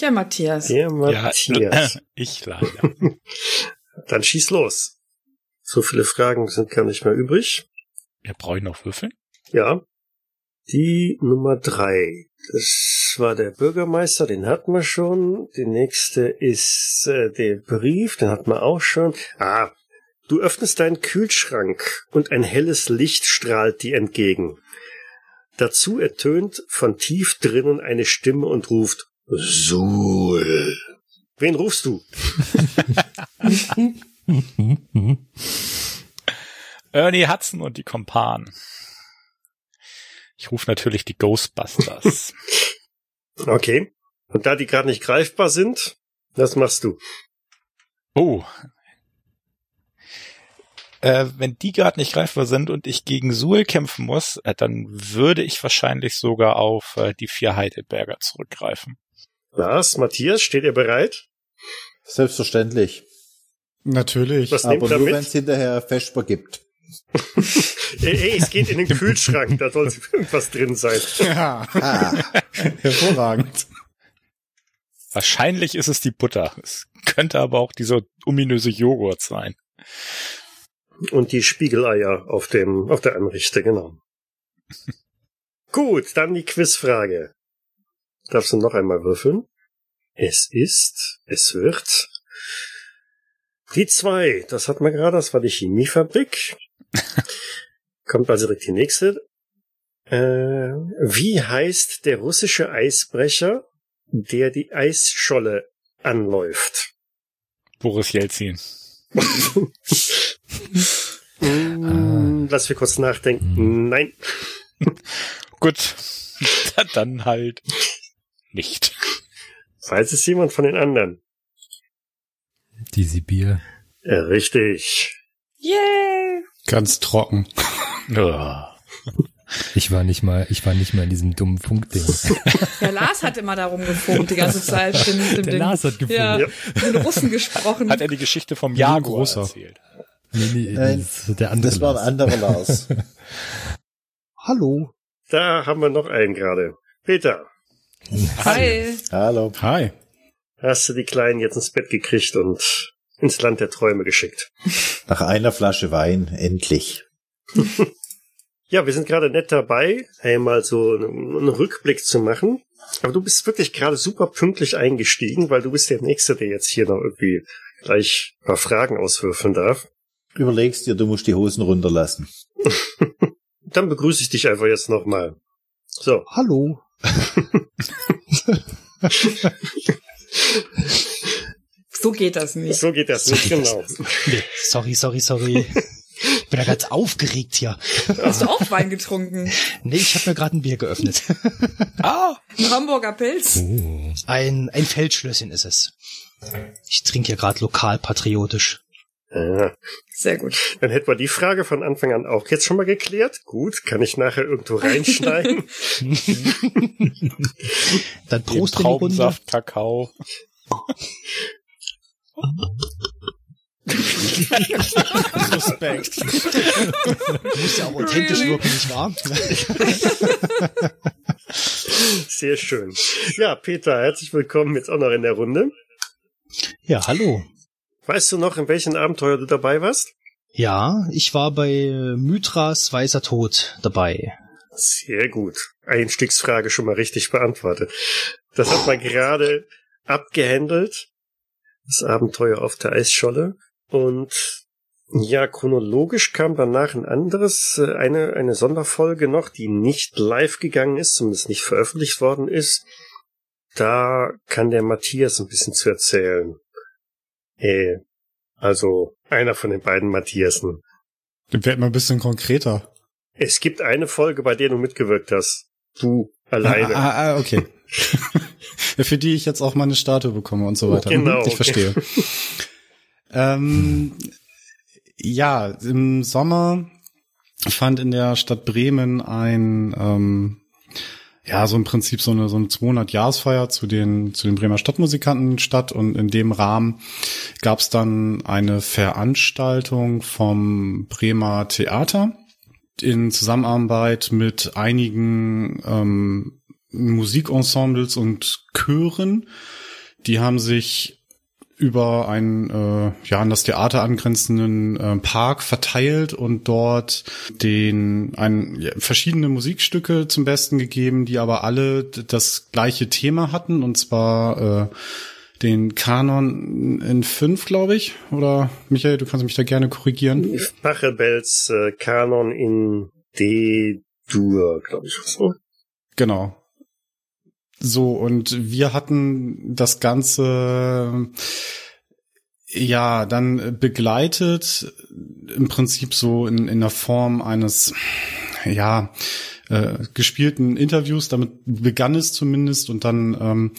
Ja, Matthias. Der Matthias. Ja, ich leider. Dann schieß los. So viele Fragen sind gar nicht mehr übrig. Wir brauchen noch Würfeln. Ja. Die Nummer drei. Das war der Bürgermeister, den hatten wir schon. Die nächste ist äh, der Brief, den hatten wir auch schon. Ah, du öffnest deinen Kühlschrank und ein helles Licht strahlt dir entgegen. Dazu ertönt von tief drinnen eine Stimme und ruft Suhl. Wen rufst du? Ernie Hudson und die Kompanen. Ich rufe natürlich die Ghostbusters. Okay. Und da die gerade nicht greifbar sind, was machst du? oh. Äh, wenn die gerade nicht greifbar sind und ich gegen Suhl kämpfen muss, äh, dann würde ich wahrscheinlich sogar auf äh, die vier Heidelberger zurückgreifen. Lars, Matthias, steht ihr bereit? Selbstverständlich. Natürlich. Was Aber ihr nur wenn es hinterher Vesper gibt. Ey, ey, es geht in den Kühlschrank, da soll irgendwas drin sein. Ja, Ah, hervorragend. Wahrscheinlich ist es die Butter. Es könnte aber auch dieser ominöse Joghurt sein. Und die Spiegeleier auf dem, auf der Anrichte, genau. Gut, dann die Quizfrage. Darfst du noch einmal würfeln? Es ist, es wird. Die zwei, das hatten wir gerade, das war die Chemiefabrik. Kommt also direkt die nächste. Äh, wie heißt der russische Eisbrecher, der die Eisscholle anläuft? Boris Jelzin. Lass wir kurz nachdenken. Nein. Gut, dann halt nicht. Weiß es jemand von den anderen? Die Sibir. Ja, richtig. Yay! Ganz trocken. Ich war nicht mal, ich war nicht mal in diesem dummen Funkding. Der Lars hat immer darum gefunkt die ganze Zeit. Den, Der Lars hat gefunkt. Ja, Ja. den Russen gesprochen. Hat er die Geschichte vom Jaguar großer. erzählt? Nee, nee, Nein, das der andere. das war ein anderer Lars. Hallo. Da haben wir noch einen gerade. Peter, Hi. Hallo. Hi. hast du die Kleinen jetzt ins Bett gekriegt und ins Land der Träume geschickt? Nach einer Flasche Wein, endlich. Ja, wir sind gerade nett dabei, einmal so einen einen Rückblick zu machen. Aber du bist wirklich gerade super pünktlich eingestiegen, weil du bist der Nächste, der jetzt hier noch irgendwie gleich ein paar Fragen auswürfeln darf. Überlegst dir, du musst die Hosen runterlassen. Dann begrüße ich dich einfach jetzt nochmal. So, Hallo. So geht das nicht. so geht das nicht, genau. Nee, sorry, sorry, sorry. Ich bin ja ganz aufgeregt hier. Hast du auch Wein getrunken? Nee, ich habe mir gerade ein Bier geöffnet. Ah, Ein Hamburger Pilz? Oh. Ein, ein Feldschlösschen ist es. Ich trinke hier gerade lokal patriotisch. Ja, Sehr gut. dann hätten wir die Frage von Anfang an auch jetzt schon mal geklärt. Gut, kann ich nachher irgendwo reinschneiden. Dann Prost in. Traubensaft, Kakao. Respekt. Muss ja auch authentisch Really? wirken, nicht wahr? Sehr schön. Ja, Peter, herzlich willkommen jetzt auch noch in der Runde. Ja, hallo. Weißt du noch, in welchen Abenteuer du dabei warst? Ja, ich war bei äh, Mythras weißer Tod dabei. Sehr gut. Einstiegsfrage schon mal richtig beantwortet. Das hat man gerade abgehandelt. Das Abenteuer auf der Eisscholle. Und ja, chronologisch kam danach ein anderes, äh, eine, eine Sonderfolge noch, die nicht live gegangen ist, zumindest nicht veröffentlicht worden ist. Da kann der Matthias ein bisschen zu erzählen. Äh, also einer von den beiden Matthiasen. Werd mal ein bisschen konkreter. Es gibt eine Folge, bei der du mitgewirkt hast. Du alleine. Ah, ah, ah okay. Für die ich jetzt auch meine Statue bekomme und so weiter. Genau. Ich okay. verstehe. ähm, ja, im Sommer fand in der Stadt Bremen ein, ähm, ja, so im Prinzip so eine, so eine 200-Jahresfeier zu den, zu den Bremer Stadtmusikanten statt und in dem Rahmen gab es dann eine Veranstaltung vom Bremer Theater in Zusammenarbeit mit einigen ähm, Musikensembles und Chören. Die haben sich über einen äh, ja an das Theater angrenzenden äh, Park verteilt und dort den ein, ja, verschiedene Musikstücke zum Besten gegeben, die aber alle das gleiche Thema hatten und zwar äh, den Kanon in fünf, glaube ich. Oder Michael, du kannst mich da gerne korrigieren. Pachelbels äh, Kanon in D-Dur, glaube ich. So. Genau. So, und wir hatten das Ganze ja dann begleitet, im Prinzip so in, in der Form eines, ja, äh, gespielten Interviews, damit begann es zumindest. Und dann ähm,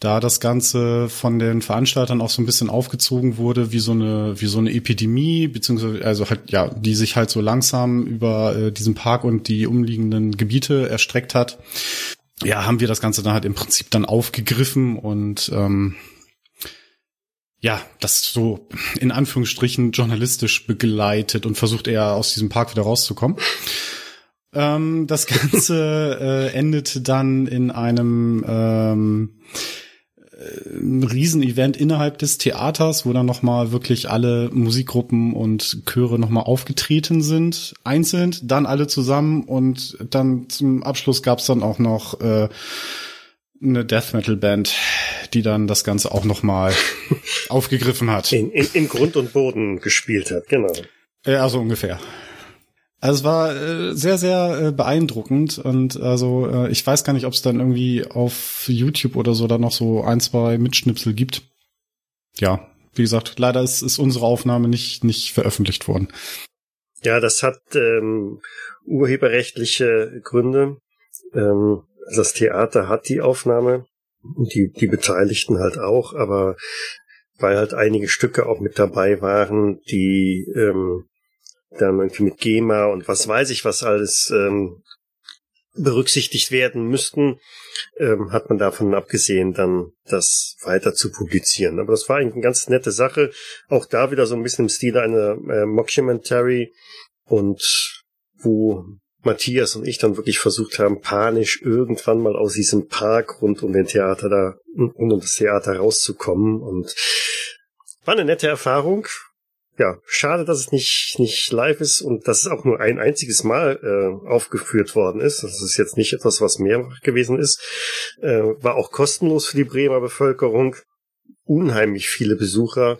da das Ganze von den Veranstaltern auch so ein bisschen aufgezogen wurde, wie so eine wie so eine Epidemie beziehungsweise also halt ja, die sich halt so langsam über äh, diesen Park und die umliegenden Gebiete erstreckt hat, ja, haben wir das Ganze dann halt im Prinzip dann aufgegriffen und ähm, ja, das so in Anführungsstrichen journalistisch begleitet und versucht eher aus diesem Park wieder rauszukommen. Ähm, das Ganze äh, endet dann in einem ähm, ein Riesenevent innerhalb des Theaters, wo dann nochmal wirklich alle Musikgruppen und Chöre nochmal aufgetreten sind, einzeln, dann alle zusammen und dann zum Abschluss gab's dann auch noch äh, eine Death Metal Band, die dann das Ganze auch nochmal aufgegriffen hat. In, in, in Grund und Boden gespielt hat, genau. Ja, so ungefähr. Also es war äh, sehr, sehr äh, beeindruckend und also äh, ich weiß gar nicht, ob es dann irgendwie auf YouTube oder so da noch so ein, zwei Mitschnipsel gibt. Ja, wie gesagt, leider ist, ist unsere Aufnahme nicht, nicht veröffentlicht worden. Ja, das hat ähm, urheberrechtliche Gründe. Ähm, das Theater hat die Aufnahme, die, die Beteiligten halt auch, aber weil halt einige Stücke auch mit dabei waren, die ähm, dann irgendwie mit GEMA und was weiß ich, was alles ähm, berücksichtigt werden müssten, ähm, hat man davon abgesehen, dann das weiter zu publizieren. Aber das war eigentlich eine ganz nette Sache. Auch da wieder so ein bisschen im Stil einer äh, Mockumentary und wo Matthias und ich dann wirklich versucht haben, panisch irgendwann mal aus diesem Park rund um den Theater da, rund um das Theater rauszukommen und war eine nette Erfahrung ja, schade, dass es nicht, nicht live ist und dass es auch nur ein einziges Mal äh, aufgeführt worden ist. Das ist jetzt nicht etwas, was mehrfach gewesen ist. Äh, war auch kostenlos für die Bremer Bevölkerung. Unheimlich viele Besucher,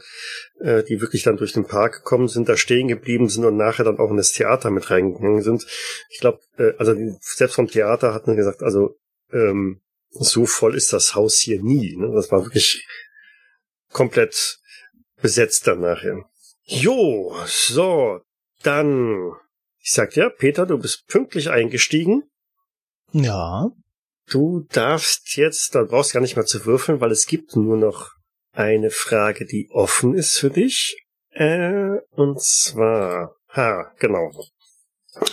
äh, die wirklich dann durch den Park gekommen sind, da stehen geblieben sind und nachher dann auch in das Theater mit reingegangen sind. Ich glaube, äh, also selbst vom Theater hat man gesagt, also ähm, so voll ist das Haus hier nie. Ne? Das war wirklich komplett besetzt dann nachher. Jo, so, dann, ich sag ja, Peter, du bist pünktlich eingestiegen. Ja. Du darfst jetzt, da brauchst du gar nicht mehr zu würfeln, weil es gibt nur noch eine Frage, die offen ist für dich. Äh, und zwar, ha, genau.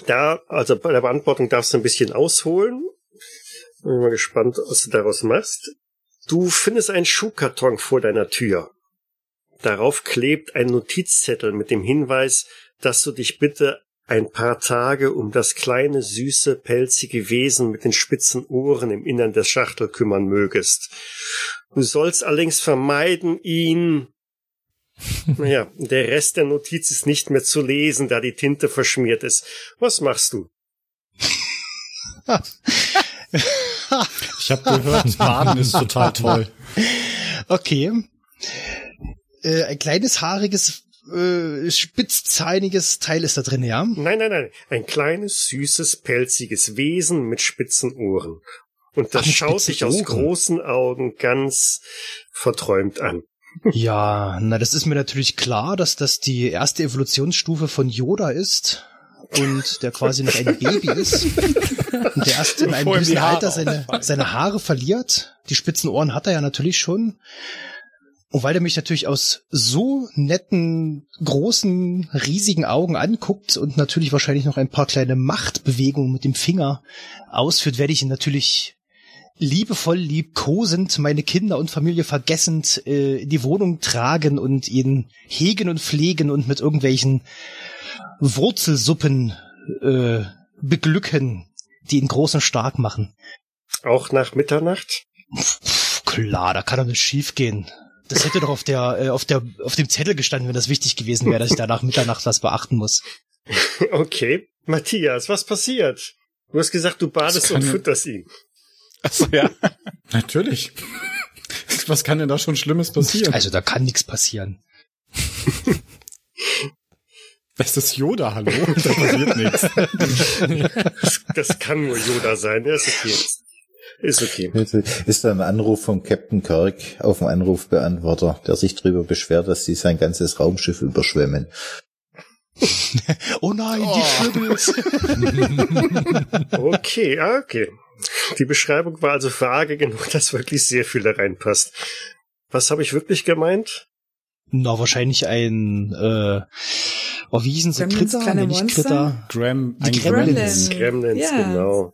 Da, also bei der Beantwortung darfst du ein bisschen ausholen. Bin mal gespannt, was du daraus machst. Du findest einen Schuhkarton vor deiner Tür. Darauf klebt ein Notizzettel mit dem Hinweis, dass du dich bitte ein paar Tage um das kleine, süße, pelzige Wesen mit den spitzen Ohren im Innern der Schachtel kümmern mögest. Du sollst allerdings vermeiden, ihn naja, der Rest der Notiz ist nicht mehr zu lesen, da die Tinte verschmiert ist. Was machst du? Ich habe gehört, Baden ist total toll. Okay. Äh, ein kleines, haariges, äh, spitzzahniges Teil ist da drin, ja? Nein, nein, nein. Ein kleines, süßes, pelziges Wesen mit spitzen Ohren. Und das Ach, schaut dich aus großen Augen ganz verträumt an. Ja, na, das ist mir natürlich klar, dass das die erste Evolutionsstufe von Yoda ist und der quasi noch ein Baby ist und der erst in einem gewissen Alter seine, seine Haare verliert. Die spitzen Ohren hat er ja natürlich schon. Und weil er mich natürlich aus so netten, großen, riesigen Augen anguckt und natürlich wahrscheinlich noch ein paar kleine Machtbewegungen mit dem Finger ausführt, werde ich ihn natürlich liebevoll liebkosend, meine Kinder und Familie vergessend äh, in die Wohnung tragen und ihn hegen und pflegen und mit irgendwelchen Wurzelsuppen äh, beglücken, die ihn groß und stark machen. Auch nach Mitternacht? Pff, klar, da kann doch nicht schief gehen. Das hätte doch auf der, äh, auf der, auf dem Zettel gestanden, wenn das wichtig gewesen wäre, dass ich da nach Mitternacht was beachten muss. Okay. Matthias, was passiert? Du hast gesagt, du badest und fütterst ihn. Achso, ja. Natürlich. Was kann denn da schon Schlimmes passieren? Also da kann nichts passieren. Das ist Yoda, hallo? Da passiert nichts. Das, das kann nur Yoda sein. Ja, ist okay. Ist okay. Ist da ein Anruf von Captain Kirk auf dem Anrufbeantworter, der sich darüber beschwert, dass sie sein ganzes Raumschiff überschwemmen. Oh nein, die Tribbles! Okay, ah, okay. Die Beschreibung war also vage genug, dass wirklich sehr viel da reinpasst. Was habe ich wirklich gemeint? Na, wahrscheinlich ein, äh, oh, wie hießen sie? Gremlins, Kritter? Nee, nicht Monster? Kritter. Ein Gremlins. Gremlins. Gremlins, Ja. genau.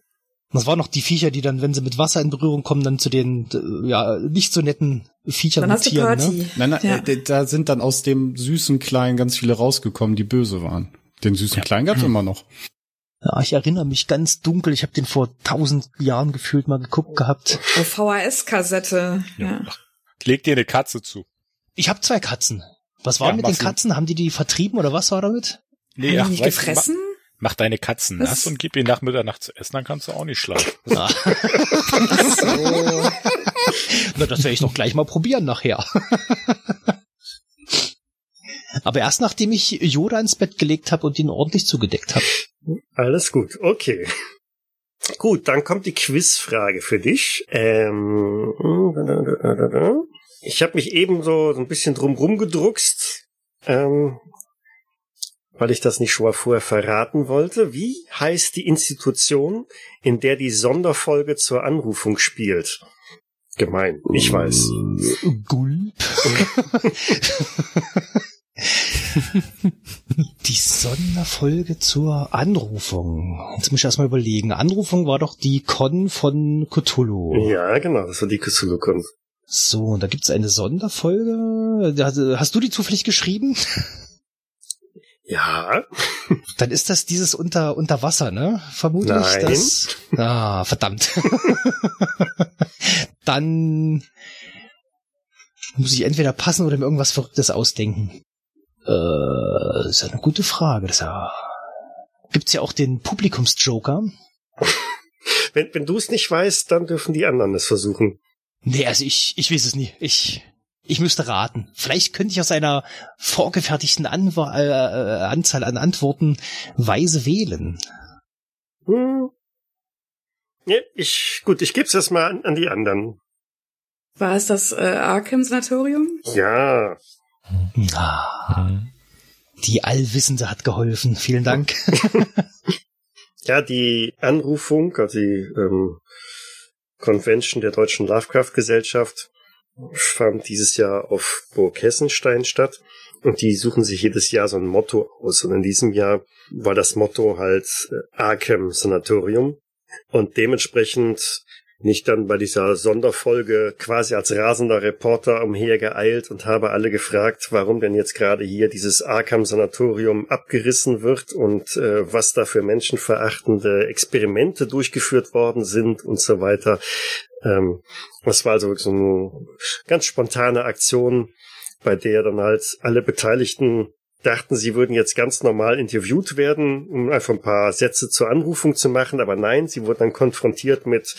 Das waren noch die Viecher, die dann, wenn sie mit Wasser in Berührung kommen, dann zu den, ja, nicht so netten Viechern Dann hast du mutieren, Party. ne? Nein, nein, Ja. äh, da sind dann aus dem süßen Kleinen ganz viele rausgekommen, die böse waren. Den süßen Kleinen gab's immer noch. Ja, ich erinnere mich ganz dunkel. Ich habe den vor tausend Jahren gefühlt mal geguckt gehabt. VHS-Kassette. Ja. Leg dir eine Katze zu. Ich habe zwei Katzen. Was war Ja, mit den. Katzen? Haben die die vertrieben oder was war damit? Nee, Haben die nicht gefressen? Mach, deine Katzen nass und gib ihnen nach Mitternacht zu essen, dann kannst du auch nicht schlafen. Ja. So. Na, das werde ich doch gleich mal probieren nachher. Aber erst nachdem ich Yoda ins Bett gelegt habe und ihn ordentlich zugedeckt habe. Alles gut, okay. Gut, dann kommt die Quizfrage für dich. Ähm, ich habe mich eben so ein bisschen drumrum gedruckst, ähm, weil ich das nicht schon mal vorher verraten wollte. Wie heißt die Institution, in der die Sonderfolge zur Anrufung spielt? Gemein, ich weiß. Gulp. Die Sonderfolge zur Anrufung. Jetzt muss ich erstmal überlegen. Anrufung war doch die Con von Cthulhu. Ja, genau, das war die Cthulhu-Con. So, und da gibt's eine Sonderfolge. Hast du die zufällig geschrieben? Ja, Dann ist das dieses unter, unter Wasser, ne? Vermutlich. Nein. Das, ah, verdammt. Dann muss ich entweder passen oder mir irgendwas Verrücktes ausdenken. Äh, ist ja eine gute Frage. Das ja, gibt's ja auch den Publikumsjoker. wenn, wenn du es nicht weißt, dann dürfen die anderen es versuchen. Nee, also ich, ich weiß es nie. Ich, ich müsste raten. Vielleicht könnte ich aus einer vorgefertigten Anwa äh, äh, Anzahl an Antworten weise wählen. Hm. Ja, ich, gut, ich geb's erst mal an, an die anderen. War es das äh, Arkham-Sanatorium? Ja, Ah, die Allwissende hat geholfen. Vielen Dank. ja, die Anrufung, also die ähm, Convention der Deutschen Lovecraft-Gesellschaft fand dieses Jahr auf Burg Hessenstein statt. Und die suchen sich jedes Jahr so ein Motto aus. Und in diesem Jahr war das Motto halt äh, Arkham Sanatorium. Und dementsprechend nicht dann bei dieser Sonderfolge quasi als rasender Reporter umhergeeilt und habe alle gefragt, warum denn jetzt gerade hier dieses Arkham-Sanatorium abgerissen wird und äh, was da für menschenverachtende Experimente durchgeführt worden sind und so weiter. Ähm, das war also so eine ganz spontane Aktion, bei der dann halt alle Beteiligten dachten, sie würden jetzt ganz normal interviewt werden, um einfach ein paar Sätze zur Anrufung zu machen, aber nein, sie wurden dann konfrontiert mit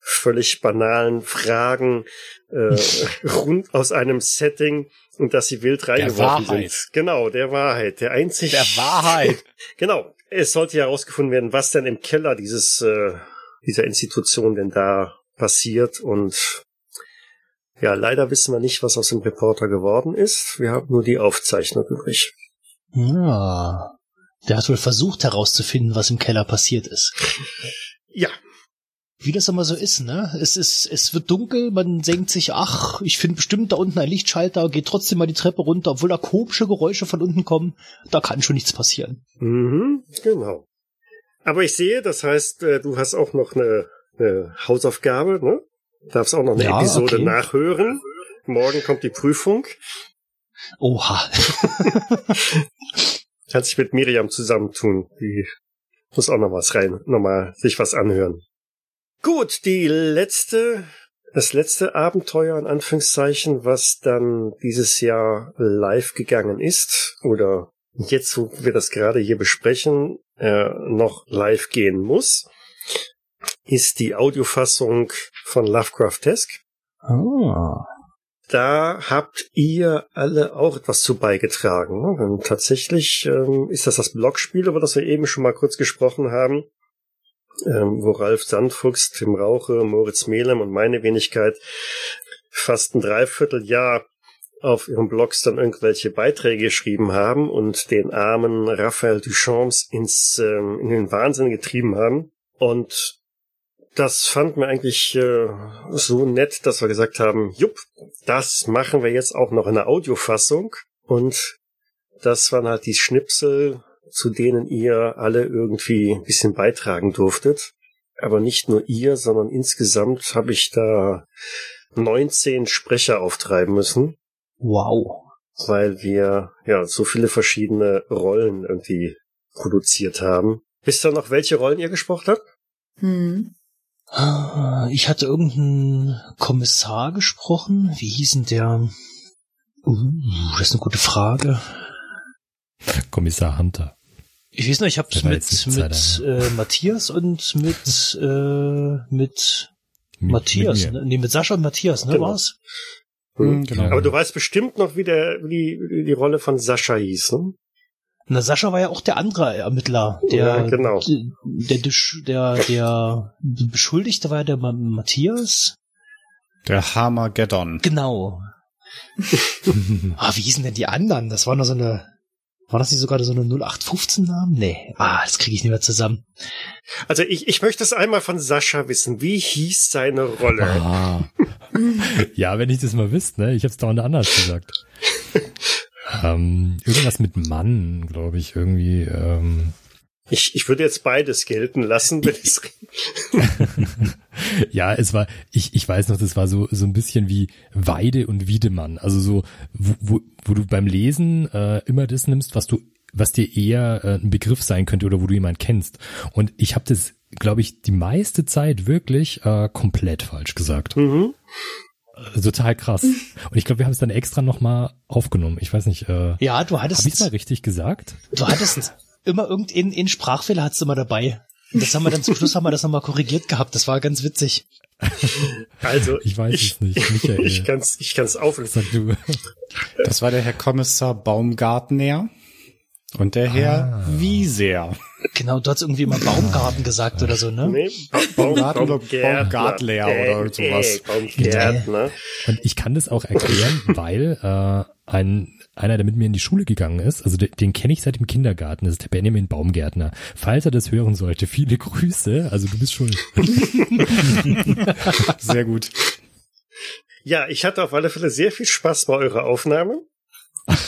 völlig banalen Fragen äh, rund aus einem Setting und dass sie wild reingeworfen sind. Genau, der Wahrheit, der einzig Der Wahrheit. genau. Es sollte herausgefunden werden, was denn im Keller dieses äh, dieser Institution denn da passiert und ja, leider wissen wir nicht, was aus dem Reporter geworden ist. Wir haben nur die Aufzeichnung übrig. Ja. Der hat wohl versucht herauszufinden, was im Keller passiert ist. Ja, Wie das immer so ist, ne? Es ist, es wird dunkel, man denkt sich, ach, ich finde bestimmt da unten ein Lichtschalter, geht trotzdem mal die Treppe runter, obwohl da komische Geräusche von unten kommen. Da kann schon nichts passieren. Mhm, genau. Aber ich sehe, das heißt, äh, du hast auch noch eine, eine Hausaufgabe, ne? Darfst auch noch eine Ja, Episode okay. nachhören. Morgen kommt die Prüfung. Oha. Kannst dich mit Miriam zusammentun. Die muss auch noch was rein, nochmal sich was anhören. Gut, die letzte, das letzte Abenteuer in Anführungszeichen, was dann dieses Jahr live gegangen ist oder jetzt, wo wir das gerade hier besprechen, äh, noch live gehen muss, ist die Audiofassung von Lovecraftesk. Ah. Da habt ihr alle auch etwas zu beigetragen. ne? Denn tatsächlich ähm, ist das das Blogspiel, über das wir eben schon mal kurz gesprochen haben, ähm, wo Ralf Sandfuchs, Tim Rauche, Moritz Melem und meine Wenigkeit fast ein Dreivierteljahr auf ihren Blogs dann irgendwelche Beiträge geschrieben haben und den armen Raphael Duchamps ins, ähm, in den Wahnsinn getrieben haben. Und das fand mir eigentlich äh, so nett, dass wir gesagt haben, jupp, das machen wir jetzt auch noch in der Audiofassung. Und das waren halt die Schnipsel, zu denen ihr alle irgendwie ein bisschen beitragen durftet. Aber nicht nur ihr, sondern insgesamt habe ich da 19 Sprecher auftreiben müssen, Wow. weil wir ja so viele verschiedene Rollen irgendwie produziert haben. Wisst ihr noch, welche Rollen ihr gesprochen habt? Hm. Ah, Ich hatte irgendeinen Kommissar gesprochen. Wie hieß denn der? Uh, das ist eine gute Frage. Kommissar Hunter. Ich weiß noch, ich war mit, mit äh, Matthias und mit äh, mit Mit- Matthias, mit mir. ne? Nee, mit Sascha und Matthias, ne, Genau. war's? Hm, genau. Aber du weißt bestimmt noch, wie, der, wie die, die Rolle von Sascha hieß, ne? Na, Sascha war ja auch der andere Ermittler, der, Ja, genau. der, der, der, der Beschuldigte war ja der Ma- Matthias. Der Harmageddon. Genau. ah, wie hießen denn die anderen? Das war noch so eine, war das nicht sogar so eine 0815-Namen? Nee. Ah, das kriege ich nicht mehr zusammen. Also ich, ich möchte es einmal von Sascha wissen. Wie hieß seine Rolle? Ah. ja, wenn ich das mal wüsste, ne? Ich habe es dauernd anders gesagt. ähm, irgendwas mit Mann, glaube ich, irgendwie. Ähm, Ich, ich würde jetzt beides gelten lassen, wenn es ja, es war, ich, ich weiß noch, das war so, so ein bisschen wie Weide und Wiedemann. Also so, wo, wo, wo du beim Lesen äh, immer das nimmst, was du, was dir eher äh, ein Begriff sein könnte oder wo du jemand kennst. Und ich habe das, glaube ich, die meiste Zeit wirklich äh, komplett falsch gesagt. mhm. Total krass. Und ich glaube, wir haben es dann extra nochmal aufgenommen. Ich weiß nicht, äh, Ja, du habe ich hattest, mal richtig gesagt? du hattest immer irgendeinen in Sprachfehler hattest du immer dabei. Und das haben wir dann zum Schluss haben wir das nochmal korrigiert gehabt. Das war ganz witzig. Also Ich weiß ich, es nicht. Michael. ich kann's, ich kann's auflösen. Sag du. Das war der Herr Kommissar Baumgartner und der Herr Ah. Wieser. Genau, du hast irgendwie immer Baumgarten gesagt oder so, ne? Nee, Baum, Baumgartner oder. Baumgartler oder sowas. Äh, Baumgärtner. Und ich kann das auch erklären, weil äh, ein einer, der mit mir in die Schule gegangen ist, also den, den kenne ich seit dem Kindergarten, das ist der Benjamin Baumgärtner. Falls er das hören sollte, viele Grüße, also du bist schuld. Sehr gut. Ja, ich hatte auf alle Fälle sehr viel Spaß bei eurer Aufnahme.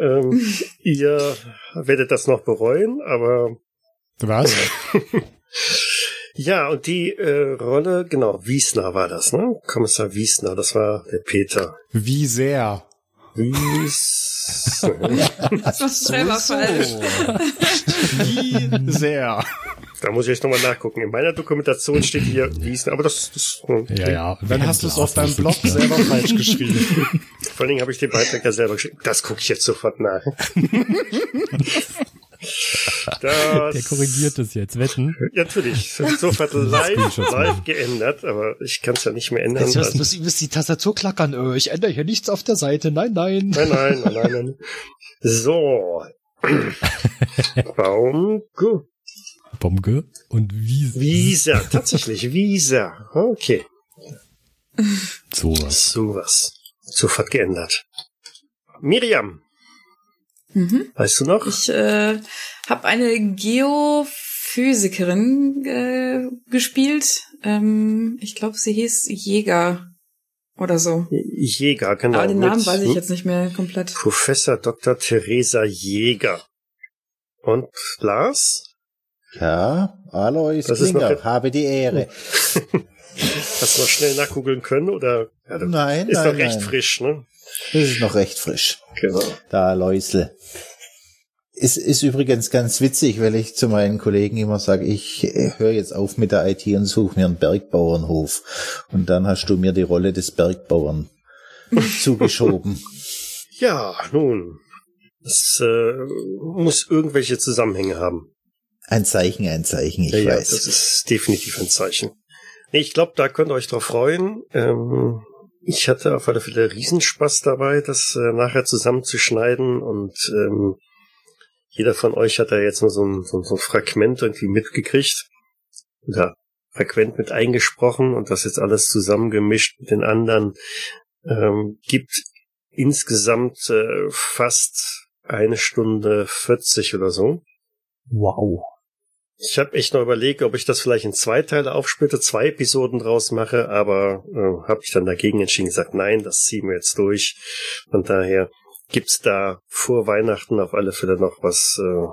ähm, ihr werdet das noch bereuen, aber Was? Ja, und die äh, Rolle, genau, Wiesner war das, ne? Kommissar Wiesner, das war der Peter. Wie sehr? Wies. Das war selber falsch. Wie sehr? Da muss ich jetzt nochmal nachgucken. In meiner Dokumentation steht hier Wiesner, aber das, das hm, Ja, ja. Dann hast du es auf deinem Blog selber falsch geschrieben. Vor allen Dingen habe ich den Beitrag ja selber geschrieben. Das gucke ich jetzt sofort nach. Das, Der korrigiert es jetzt, wetten? Ja, natürlich. Sofort live, live geändert, aber ich kann es ja nicht mehr ändern. Jetzt Also- müssen müssen die Tastatur klackern. Äh, ich ändere hier nichts auf der Seite. Nein, nein. Nein, nein, nein, nein, nein. So. Baum, gut. Bomge und wie Visa, tatsächlich, Visa. Okay, sowas. sowas. Sofort geändert. Miriam, Mhm. weißt du noch? Ich äh, habe eine Geophysikerin äh, gespielt. Ähm, ich glaube, sie hieß Jäger oder so. Jäger, genau. Aber den Namen mit weiß ich jetzt nicht mehr komplett. Professor Dr. Theresa Jäger. Und Lars? Ja, Alois Das Klinger, habe die Ehre. Hast du noch schnell nachgoogeln können oder? Ja, Nein, ist nein, noch recht nein. frisch, ne? Das ist noch recht frisch. Genau. Da Aloisle. Es ist übrigens ganz witzig, weil ich zu meinen Kollegen immer sage, ich äh, höre jetzt auf mit der IT und suche mir einen Bergbauernhof. Und dann hast du mir die Rolle des Bergbauern zugeschoben. Ja, nun. Es äh, muss irgendwelche Zusammenhänge haben. Ein Zeichen, ein Zeichen, ich ja, ja, weiß. das ist definitiv ein Zeichen. Nee, ich glaube, da könnt ihr euch drauf freuen. Ähm, ich hatte auf alle Fälle Riesenspaß dabei, das äh, nachher zusammenzuschneiden und ähm, jeder von euch hat da jetzt nur so ein, so, so ein Fragment irgendwie mitgekriegt. Oder frequent mit eingesprochen und das jetzt alles zusammengemischt mit den anderen. Ähm, gibt insgesamt äh, fast eine Stunde 40 oder so. Wow. Ich habe echt noch überlegt, ob ich das vielleicht in zwei Teile aufsplitte, zwei Episoden draus mache, aber äh, habe ich dann dagegen entschieden, gesagt, nein, das ziehen wir jetzt durch. Von daher gibt's da vor Weihnachten auf alle Fälle noch was äh,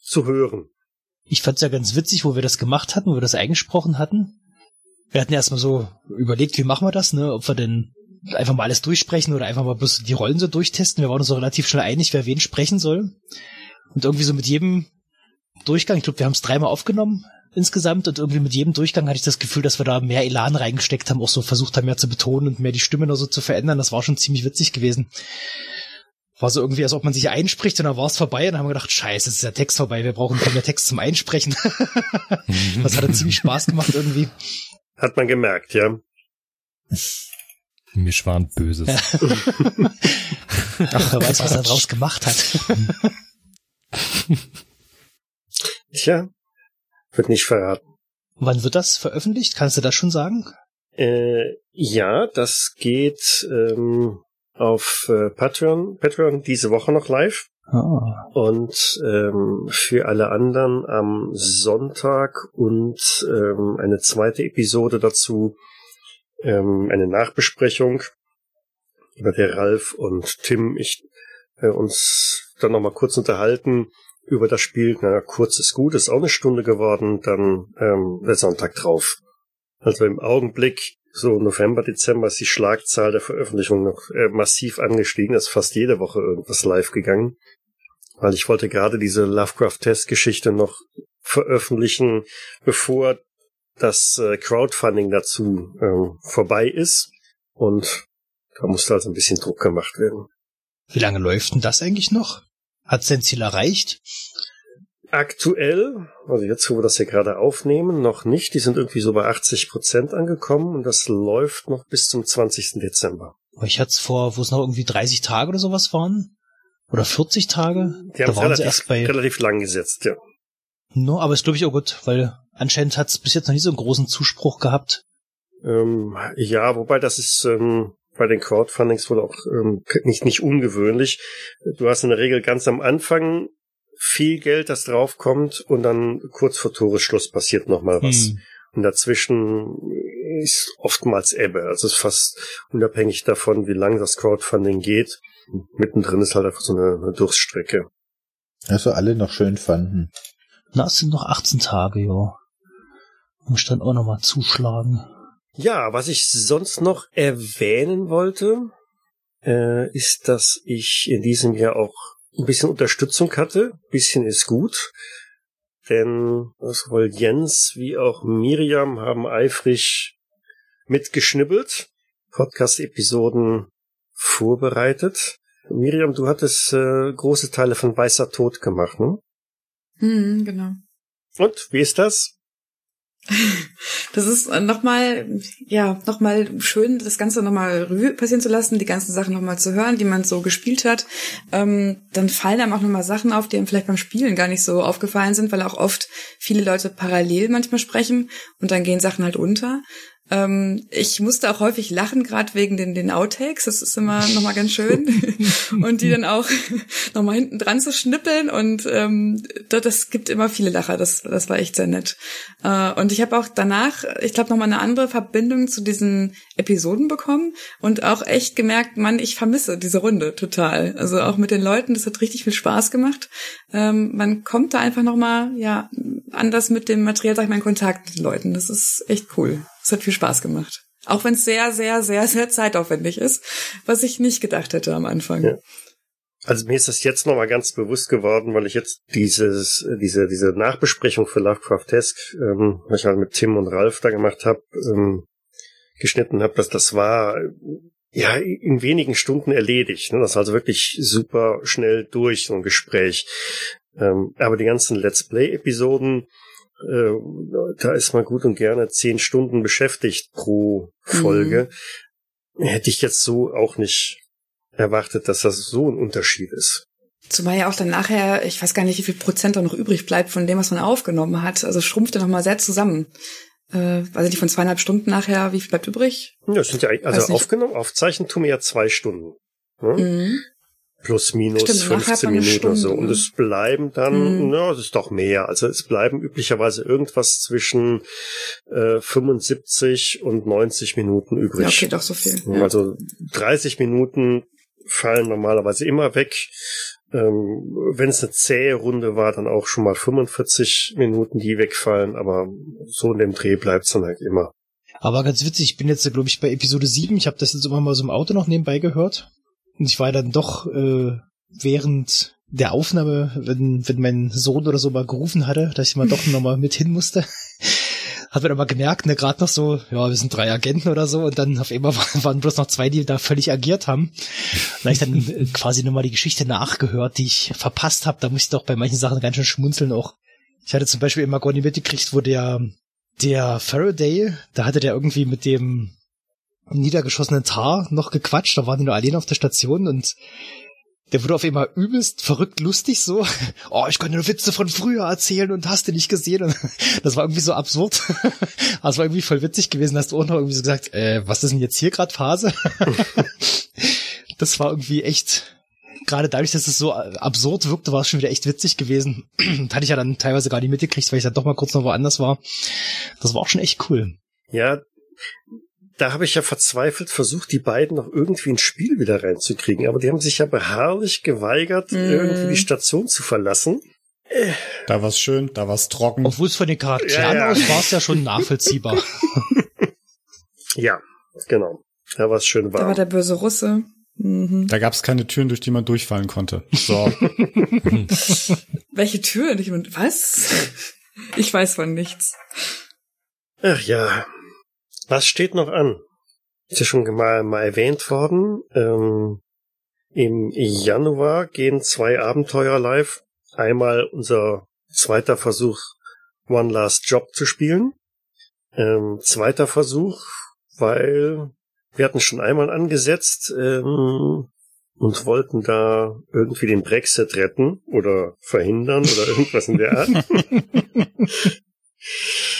zu hören. Ich fand's ja ganz witzig, wo wir das gemacht hatten, wo wir das eingesprochen hatten. Wir hatten erstmal so überlegt, wie machen wir das, ne? Ob wir denn einfach mal alles durchsprechen oder einfach mal bloß die Rollen so durchtesten. Wir waren uns auch relativ schnell einig, wer wen sprechen soll. Und irgendwie so mit jedem Durchgang, ich glaube, wir haben es dreimal aufgenommen insgesamt und irgendwie mit jedem Durchgang hatte ich das Gefühl, dass wir da mehr Elan reingesteckt haben, auch so versucht haben, mehr zu betonen und mehr die Stimme noch so zu verändern. Das war schon ziemlich witzig gewesen. War so irgendwie, als ob man sich einspricht und dann war es vorbei und dann haben wir gedacht, scheiße, es ist der Text vorbei, wir brauchen mehr Text zum Einsprechen. das hat dann ziemlich Spaß gemacht irgendwie. Hat man gemerkt, ja. Mir schwan Böses. Ach, wer weiß, was er draus gemacht hat. Tja, wird nicht verraten. Wann wird das veröffentlicht? Kannst du das schon sagen? Äh, ja, das geht ähm, auf äh, Patreon, Patreon diese Woche noch live. Ah. Und ähm, für alle anderen am Sonntag und ähm, eine zweite Episode dazu, ähm, eine Nachbesprechung, über der Ralf und Tim ich äh, uns dann nochmal kurz unterhalten über das Spiel. Na, kurz ist gut, ist auch eine Stunde geworden, dann ähm, der Sonntag drauf. Also im Augenblick, so November, Dezember, ist die Schlagzahl der Veröffentlichungen noch äh, massiv angestiegen. ist fast jede Woche irgendwas live gegangen. Weil ich wollte gerade diese Lovecraft-Test-Geschichte noch veröffentlichen, bevor das äh, Crowdfunding dazu ähm, vorbei ist. Und da musste also ein bisschen Druck gemacht werden. Wie lange läuft denn das eigentlich noch? Hat's sein Ziel erreicht? Aktuell, also jetzt, wo wir das hier gerade aufnehmen, noch nicht. Die sind irgendwie so bei 80 Prozent angekommen und das läuft noch bis zum 20. Dezember. Aber Ich hatte es vor, wo es noch irgendwie 30 Tage oder sowas waren. Oder 40 Tage. Die da haben es waren sie relativ, erst bei. relativ lang gesetzt, ja. No, aber ist glaube ich auch gut, weil anscheinend hat's bis jetzt noch nie so einen großen Zuspruch gehabt. Ähm, ja, wobei das ist ähm, bei den Crowdfundings wohl auch ähm, nicht, nicht ungewöhnlich. Du hast in der Regel ganz am Anfang viel Geld, das draufkommt und dann kurz vor Toresschluss passiert nochmal was. Hm. Und dazwischen ist oftmals Ebbe. Also es ist fast unabhängig davon, wie lang das Crowdfunding geht. Mittendrin ist halt einfach so eine, eine Durststrecke. Also alle noch schön fanden. Na, es sind noch 18 Tage, ja. Muss dann auch nochmal zuschlagen. Ja, was ich sonst noch erwähnen wollte, äh, ist, dass ich in diesem Jahr auch ein bisschen Unterstützung hatte. Ein bisschen ist gut. Denn sowohl Jens wie auch Miriam haben eifrig mitgeschnibbelt, Podcast-Episoden vorbereitet. Miriam, du hattest äh, große Teile von Weißer Tod gemacht, ne? Hm, genau. Und wie ist das? Das ist nochmal, ja, nochmal schön, das Ganze nochmal Revue passieren zu lassen, die ganzen Sachen nochmal zu hören, die man so gespielt hat. Ähm, dann fallen einem auch nochmal Sachen auf, die einem vielleicht beim Spielen gar nicht so aufgefallen sind, weil auch oft viele Leute parallel manchmal sprechen und dann gehen Sachen halt unter. Ähm, ich musste auch häufig lachen, gerade wegen den, den Outtakes. Das ist immer nochmal ganz schön. und die dann auch nochmal hinten dran zu schnippeln. Und ähm, das, das gibt immer viele Lacher. Das, das war echt sehr nett. Äh, und ich habe auch danach, ich glaube, nochmal eine andere Verbindung zu diesen Episoden bekommen und auch echt gemerkt, Mann, ich vermisse diese Runde total. Also auch mit den Leuten, das hat richtig viel Spaß gemacht. Ähm, man kommt da einfach nochmal, ja, anders mit dem Material, sag ich mal, in Kontakt mit den Leuten. Das ist echt cool. Es hat viel Spaß gemacht. Auch wenn es sehr, sehr, sehr, sehr zeitaufwendig ist, was ich nicht gedacht hätte am Anfang. Ja. Also mir ist das jetzt nochmal ganz bewusst geworden, weil ich jetzt dieses, diese, diese Nachbesprechung für Lovecraft-Tesk, ähm, was ich halt mit Tim und Ralf da gemacht habe, ähm, geschnitten habe, dass das war ja in wenigen Stunden erledigt. Ne? Das war also wirklich super schnell durch, so ein Gespräch. Ähm, aber die ganzen Let's Play-Episoden, äh, da ist man gut und gerne zehn Stunden beschäftigt pro Folge. Mhm. Hätte ich jetzt so auch nicht erwartet, dass das so ein Unterschied ist. Zumal ja auch dann nachher, ich weiß gar nicht, wie viel Prozent da noch übrig bleibt von dem, was man aufgenommen hat. Also schrumpft er nochmal sehr zusammen. Äh, also die von zweieinhalb Stunden nachher, wie viel bleibt übrig? Ja, das sind ja also aufgenommen, aufzeichnen tun wir ja zwei Stunden. Ne? Mhm plus minus Stimmt, 15 Minuten oder so. Und es bleiben dann, mhm. ja, es ist doch mehr. Also es bleiben üblicherweise irgendwas zwischen äh, 75 und 90 Minuten übrig. Ja, okay, doch so viel. Ja. Also 30 Minuten fallen normalerweise immer weg. Ähm, Wenn es eine zähe Runde war, dann auch schon mal 45 Minuten, die wegfallen, aber so in dem Dreh bleibt's dann halt immer. Aber ganz witzig, ich bin jetzt, glaube ich, bei Episode 7. Ich habe das jetzt immer mal so im Auto noch nebenbei gehört. Und ich war dann doch äh, während der Aufnahme, wenn, wenn mein Sohn oder so mal gerufen hatte, dass ich mal doch nochmal mit hin musste, hat man aber gemerkt, ne, gerade noch so, ja, wir sind drei Agenten oder so und dann auf einmal waren bloß noch zwei, die da völlig agiert haben. Und ich dann äh, quasi nochmal die Geschichte nachgehört, die ich verpasst habe, da musste ich doch bei manchen Sachen ganz schön schmunzeln auch. Ich hatte zum Beispiel immer gar nicht mitgekriegt, wo der, der Faraday, da hatte der irgendwie mit dem niedergeschossenen Tar noch gequatscht, da waren die nur alleine auf der Station und der wurde auf einmal übelst verrückt lustig so. Oh, ich könnte nur Witze von früher erzählen und hast du nicht gesehen. Und das war irgendwie so absurd. Das war irgendwie voll witzig gewesen. Hast du auch noch irgendwie so gesagt, äh, was ist denn jetzt hier gerade Phase? Das war irgendwie echt, gerade dadurch, dass es so absurd wirkte, war es schon wieder echt witzig gewesen. Das hatte ich ja dann teilweise gar nicht mitgekriegt, weil ich dann doch mal kurz noch woanders war. Das war auch schon echt cool. Ja, da habe ich ja verzweifelt versucht, die beiden noch irgendwie ins Spiel wieder reinzukriegen. Aber die haben sich ja beharrlich geweigert, mm. irgendwie die Station zu verlassen. Da war's schön, da war's trocken. Obwohl es von den Charakteren ja, ja. aus war es ja schon nachvollziehbar. ja, genau. Da war's schön warm. Da war der böse Russe. Mhm. Da gab's keine Türen, durch die man durchfallen konnte. So. Welche Türen? Was? Ich weiß von nichts. Ach ja, was steht noch an? Ist ja schon mal, mal erwähnt worden. Ähm, Im Januar gehen zwei Abenteuer live. Einmal unser zweiter Versuch, One Last Job zu spielen. Ähm, zweiter Versuch, weil wir hatten schon einmal angesetzt ähm, und wollten da irgendwie den Brexit retten oder verhindern oder irgendwas in der Art.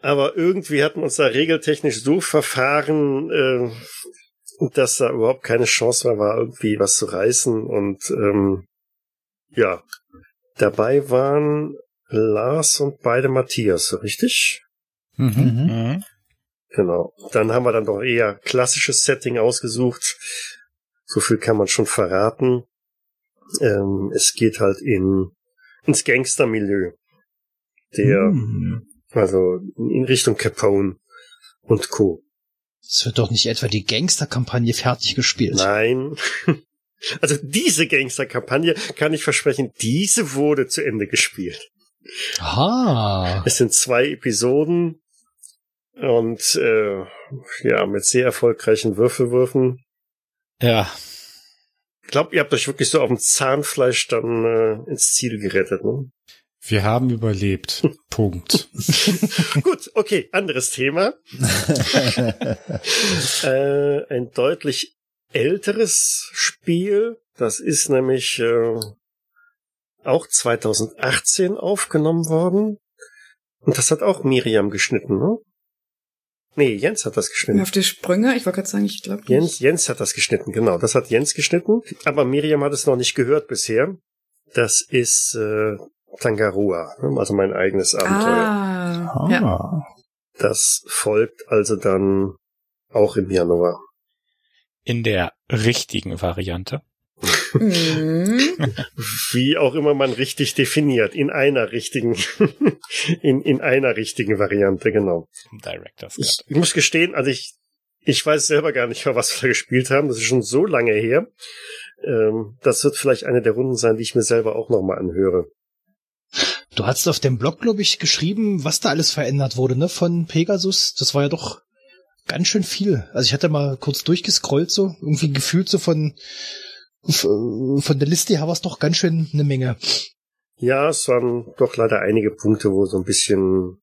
Aber irgendwie hatten wir uns da regeltechnisch so verfahren, äh, dass da überhaupt keine Chance mehr war, irgendwie was zu reißen. Und ähm, ja, dabei waren Lars und beide Matthias, richtig? Mhm. mhm. mhm. Genau. Dann haben wir dann doch eher klassisches Setting ausgesucht. So viel kann man schon verraten. Ähm, es geht halt in ins Gangstermilieu. Der mhm Also in Richtung Capone und Co. Es wird doch nicht etwa die Gangsterkampagne fertig gespielt. Nein. Also diese Gangster-Kampagne kann ich versprechen, diese wurde zu Ende gespielt. Ah. Es sind zwei Episoden und äh, ja, mit sehr erfolgreichen Würfelwürfen. Ja, Ich glaube, ihr habt euch wirklich so auf dem Zahnfleisch dann äh, ins Ziel gerettet. Ne? Wir haben überlebt. Punkt. Gut, okay, anderes Thema. äh, ein deutlich älteres Spiel. Das ist nämlich äh, auch 2018 aufgenommen worden. Und das hat auch Miriam geschnitten, ne? Nee, Jens hat das geschnitten. Auf die Sprünge, ich wollte gerade sagen, ich glaube Jens, Jens hat das geschnitten, genau. Das hat Jens geschnitten. Aber Miriam hat es noch nicht gehört bisher. Das ist äh, Tangarua, ne? also mein eigenes Abenteuer. Ah, ja. Das folgt also dann auch im Januar. in der richtigen Variante. Mhm. Wie auch immer man richtig definiert. In einer richtigen, in, in einer richtigen Variante, genau. Director's Ich, ich muss gestehen, also ich, ich weiß selber gar nicht mehr, was wir da gespielt haben. Das ist schon so lange her. Ähm, das wird vielleicht eine der Runden sein, die ich mir selber auch nochmal anhöre. Du hast auf dem Blog, glaube ich, geschrieben, was da alles verändert wurde, ne, von Pegasus. Das war ja doch ganz schön viel. Also ich hatte mal kurz durchgescrollt, so, irgendwie gefühlt so von, f- von der Liste her war es doch ganz schön eine Menge. Ja, es waren doch leider einige Punkte, wo so ein bisschen,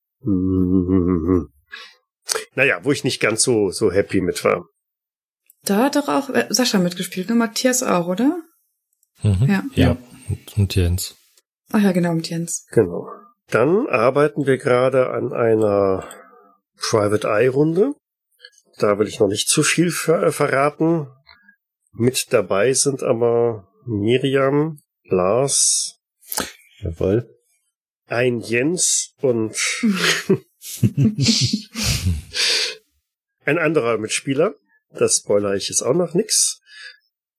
naja, wo ich nicht ganz so, so happy mit war. Da hat doch auch äh, Sascha mitgespielt, ne? Matthias auch, oder? Mhm. Ja. Ja. Und Jens. Ach ja, genau, mit Jens. Genau. Dann arbeiten wir gerade an einer Private Eye Runde. Da will ich noch nicht zu viel ver verraten. Mit dabei sind aber Miriam, Lars, Jawohl. ein Jens und ein anderer Mitspieler. Das spoiler ich jetzt auch noch nix.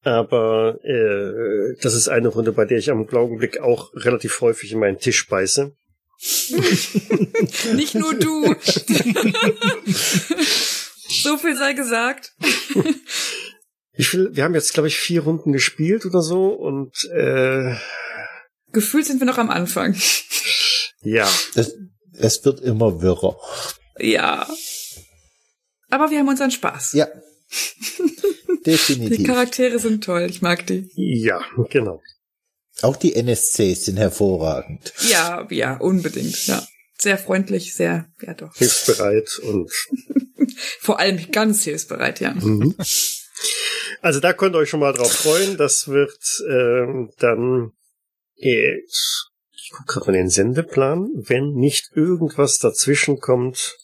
Aber äh, das ist eine Runde, bei der ich am Augenblick auch relativ häufig in meinen Tisch beiße. Nicht nur du. so viel sei gesagt. Ich will, wir haben jetzt, glaube ich, vier Runden gespielt oder so und äh, Gefühlt sind wir noch am Anfang. ja, Es, es wird immer wirrer. Ja. Aber wir haben unseren Spaß. Ja. Die Definitiv. Charaktere sind toll, ich mag die. ja, genau. Auch die NSCs sind hervorragend. Ja, ja, unbedingt, ja. Sehr freundlich, sehr, ja doch. Hilfsbereit und Vor allem ganz hilfsbereit, ja. Mhm. Also da könnt ihr euch schon mal drauf freuen. Das wird ähm, dann äh, ich gucke gerade mal den Sendeplan, wenn nicht irgendwas dazwischen kommt,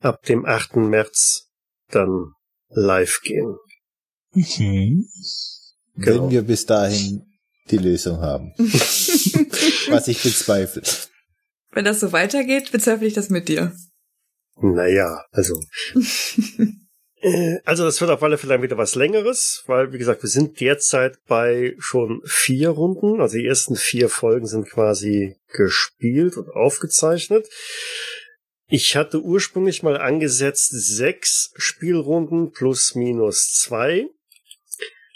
ab dem 8. März dann live gehen. Mhm. Genau. Wenn wir bis dahin die Lösung haben. Was ich bezweifle. Wenn das so weitergeht, bezweifle ich das mit dir. Naja, also. Äh, Also das wird auf alle Fälle wieder was längeres, weil wie gesagt, wir sind derzeit bei schon vier Runden. Also die ersten vier Folgen sind quasi gespielt und aufgezeichnet. Ich hatte ursprünglich mal angesetzt sechs Spielrunden plus minus zwei.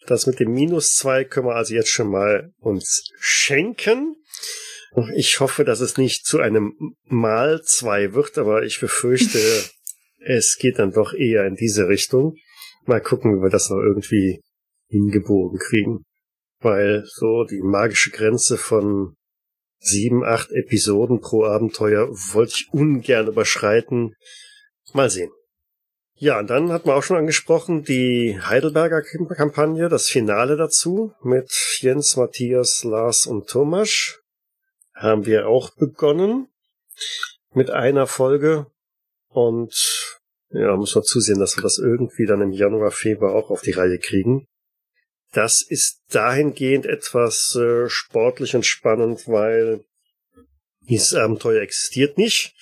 Das mit dem minus zwei können wir also jetzt schon mal uns schenken. Ich hoffe, dass es nicht zu einem Mal zwei wird, aber ich befürchte, es geht dann doch eher in diese Richtung. Mal gucken, wie wir das noch irgendwie hingebogen kriegen. Weil so die magische Grenze von sieben, acht Episoden pro Abenteuer wollte ich ungern überschreiten. Mal sehen. Ja, und dann hat man auch schon angesprochen, die Heidelberger Kampagne, das Finale dazu mit Jens, Matthias, Lars und Thomas haben wir auch begonnen mit einer Folge und ja, muss man zusehen, dass wir das irgendwie dann im Januar, Februar auch auf die Reihe kriegen. Das ist dahingehend etwas äh, sportlich und spannend, weil dieses Abenteuer existiert nicht,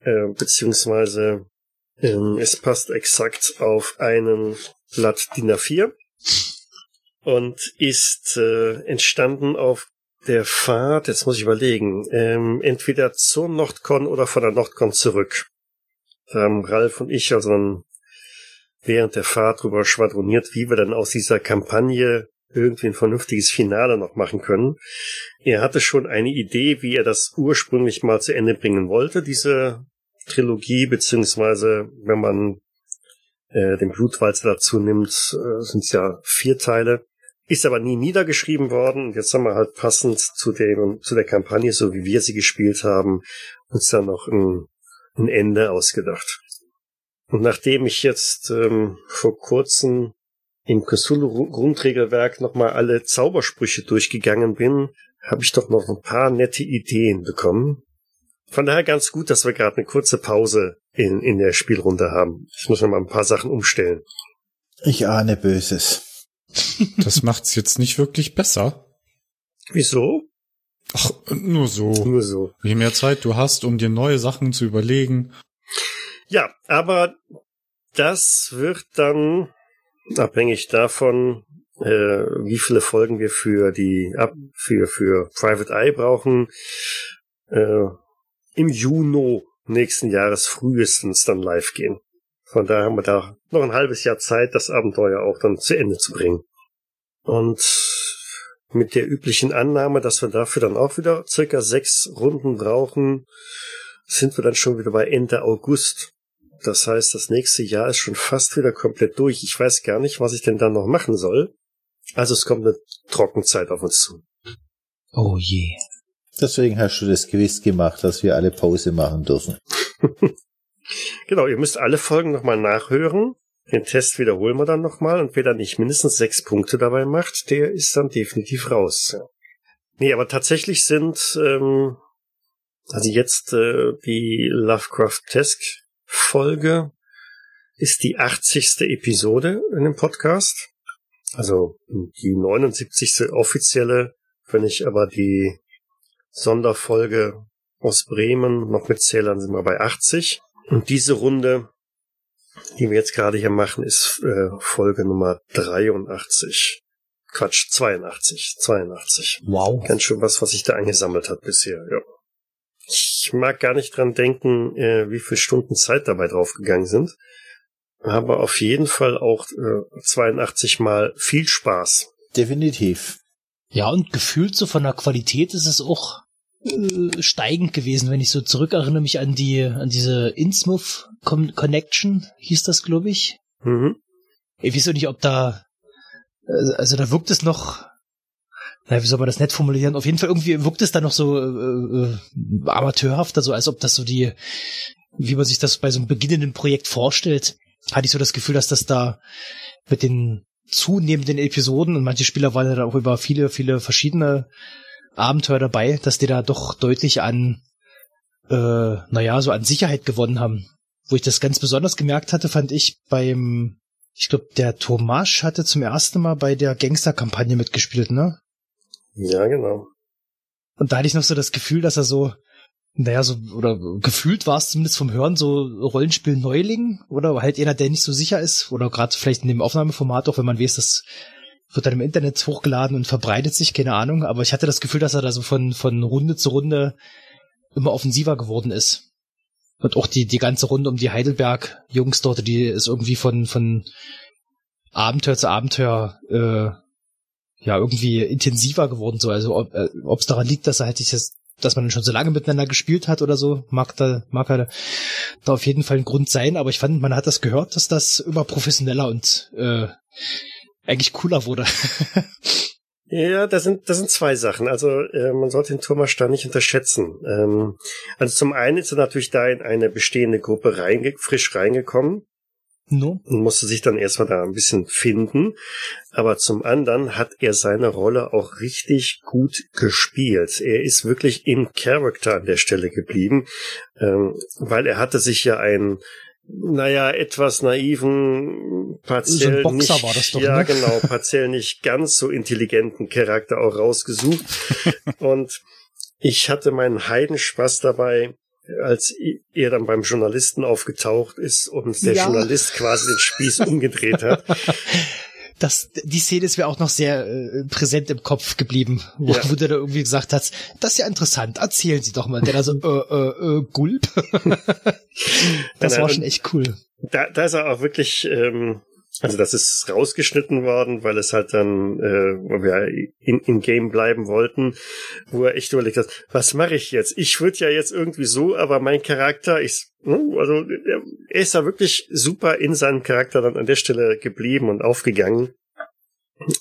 äh, beziehungsweise ähm, es passt exakt auf einen Blatt DIN A4 und ist äh, entstanden auf der Fahrt, jetzt muss ich überlegen, ähm, entweder zur Nordcon oder von der Nordcon zurück. Da Ralf und ich also dann während der Fahrt drüber schwadroniert, wie wir dann aus dieser Kampagne irgendwie ein vernünftiges Finale noch machen können. Er hatte schon eine Idee, wie er das ursprünglich mal zu Ende bringen wollte, diese Trilogie, beziehungsweise wenn man äh, den Blutwalzer dazu nimmt, äh, sind es ja vier Teile. Ist aber nie niedergeschrieben worden. Jetzt haben wir halt passend zu dem, zu der Kampagne, so wie wir sie gespielt haben, uns dann noch ein, ein Ende ausgedacht. Und nachdem ich jetzt ähm, vor kurzem im Cthulhu-Grundregelwerk nochmal alle Zaubersprüche durchgegangen bin, habe ich doch noch ein paar nette Ideen bekommen. Von daher ganz gut, dass wir gerade eine kurze Pause in, in der Spielrunde haben. Ich muss noch mal ein paar Sachen umstellen. Ich ahne Böses. Das macht's jetzt nicht wirklich besser. Wieso? Ach, nur so. Nur so. Je mehr Zeit du hast, um dir neue Sachen zu überlegen. Ja, aber das wird dann abhängig davon, äh, wie viele Folgen wir für die ab für für Private Eye brauchen, äh, im Juni nächsten Jahres frühestens dann live gehen. Von daher haben wir da noch ein halbes Jahr Zeit, das Abenteuer auch dann zu Ende zu bringen. Und mit der üblichen Annahme, dass wir dafür dann auch wieder circa sechs Runden brauchen, sind wir dann schon wieder bei Ende August. Das heißt, das nächste Jahr ist schon fast wieder komplett durch. Ich weiß gar nicht, was ich denn dann noch machen soll. Also es kommt eine Trockenzeit auf uns zu. Oh je. Deswegen hast du das gewiss gemacht, dass wir alle Pause machen dürfen. genau, ihr müsst alle Folgen nochmal nachhören. Den Test wiederholen wir dann nochmal und wer dann nicht mindestens sechs Punkte dabei macht, der ist dann definitiv raus. Ja. Nee, aber tatsächlich sind ähm, also jetzt äh, die Lovecraft-Tesk-Folge ist die 80. Episode in dem Podcast. Also die 79. offizielle, wenn ich aber die Sonderfolge aus Bremen noch mitzählern, sind wir bei 80. Und diese Runde, die wir jetzt gerade hier machen, ist äh, Folge Nummer 83. Quatsch, 82. 82. Wow. Ganz schön was, was sich da angesammelt hat bisher, ja. Ich mag gar nicht dran denken, äh, wie viele Stunden Zeit dabei draufgegangen sind. Aber auf jeden Fall auch äh, 82 mal viel Spaß. Definitiv. Ja, und gefühlt so von der Qualität ist es auch äh, steigend gewesen, wenn ich so zurückerinnere mich an die, an diese Innsmouth Connection, hieß das, glaube ich. Mhm. Ich weiß auch nicht, ob da, äh, also da wirkt es noch, na, wie soll man das nett formulieren? Auf jeden Fall irgendwie wirkt es da noch so äh, äh, amateurhafter, so als ob das so die, wie man sich das bei so einem beginnenden Projekt vorstellt, hatte ich so das Gefühl, dass das da mit den zunehmenden Episoden und manche Spieler waren ja da auch über viele, viele verschiedene Abenteuer dabei, dass die da doch deutlich an, äh, naja, so an Sicherheit gewonnen haben. Wo ich das ganz besonders gemerkt hatte, fand ich beim, ich glaube, der Tomasch hatte zum ersten Mal bei der Gangster-Kampagne mitgespielt, ne? Ja, genau. Und da hatte ich noch so das Gefühl, dass er so, naja, so, oder gefühlt war es zumindest vom Hören so Rollenspiel-Neuling oder halt einer, der nicht so sicher ist oder gerade vielleicht in dem Aufnahmeformat auch, wenn man weiß, dass wird dann im Internet hochgeladen und verbreitet sich, keine Ahnung, aber ich hatte das Gefühl, dass er da so von, von Runde zu Runde immer offensiver geworden ist. Und auch die, die ganze Runde um die Heidelberg-Jungs dort, die ist irgendwie von, von Abenteuer zu Abenteuer, äh, ja, irgendwie intensiver geworden, so. Also, ob äh, es daran liegt, dass er halt dieses, dass man schon so lange miteinander gespielt hat oder so, mag da, mag halt da auf jeden Fall ein Grund sein, aber ich fand, man hat das gehört, dass das immer professioneller und, äh, eigentlich cooler wurde. Ja, das sind, das sind zwei Sachen. Also äh, man sollte den Thomas da nicht unterschätzen. Ähm, also zum einen ist er natürlich da in eine bestehende Gruppe reinge frisch reingekommen. No. Und musste sich dann erstmal da ein bisschen finden. Aber zum anderen hat er seine Rolle auch richtig gut gespielt. Er ist wirklich im Charakter an der Stelle geblieben, ähm, weil er hatte sich ja ein naja, etwas naiven, partiell so ein Boxer nicht, war das doch, ja ne? genau, partiell nicht ganz so intelligenten Charakter auch rausgesucht. Und ich hatte meinen Heidenspaß dabei, als er dann beim Journalisten aufgetaucht ist und der Ja. Journalist quasi den Spieß umgedreht hat. das, die Szene ist mir auch noch sehr äh, präsent im Kopf geblieben, wo, Ja. wo du da irgendwie gesagt hast, das ist ja interessant, erzählen Sie doch mal. Der da so, äh, äh, äh, Gulp. das Nein, war schon echt cool. Da, da ist er auch wirklich, ähm, also das ist rausgeschnitten worden, weil es halt dann, äh, weil wir in, in Game bleiben wollten, wo er echt überlegt hat, was mache ich jetzt? Ich würde ja jetzt irgendwie so, aber mein Charakter ist, ne, also er er ist da wirklich super in seinem Charakter dann an der Stelle geblieben und aufgegangen.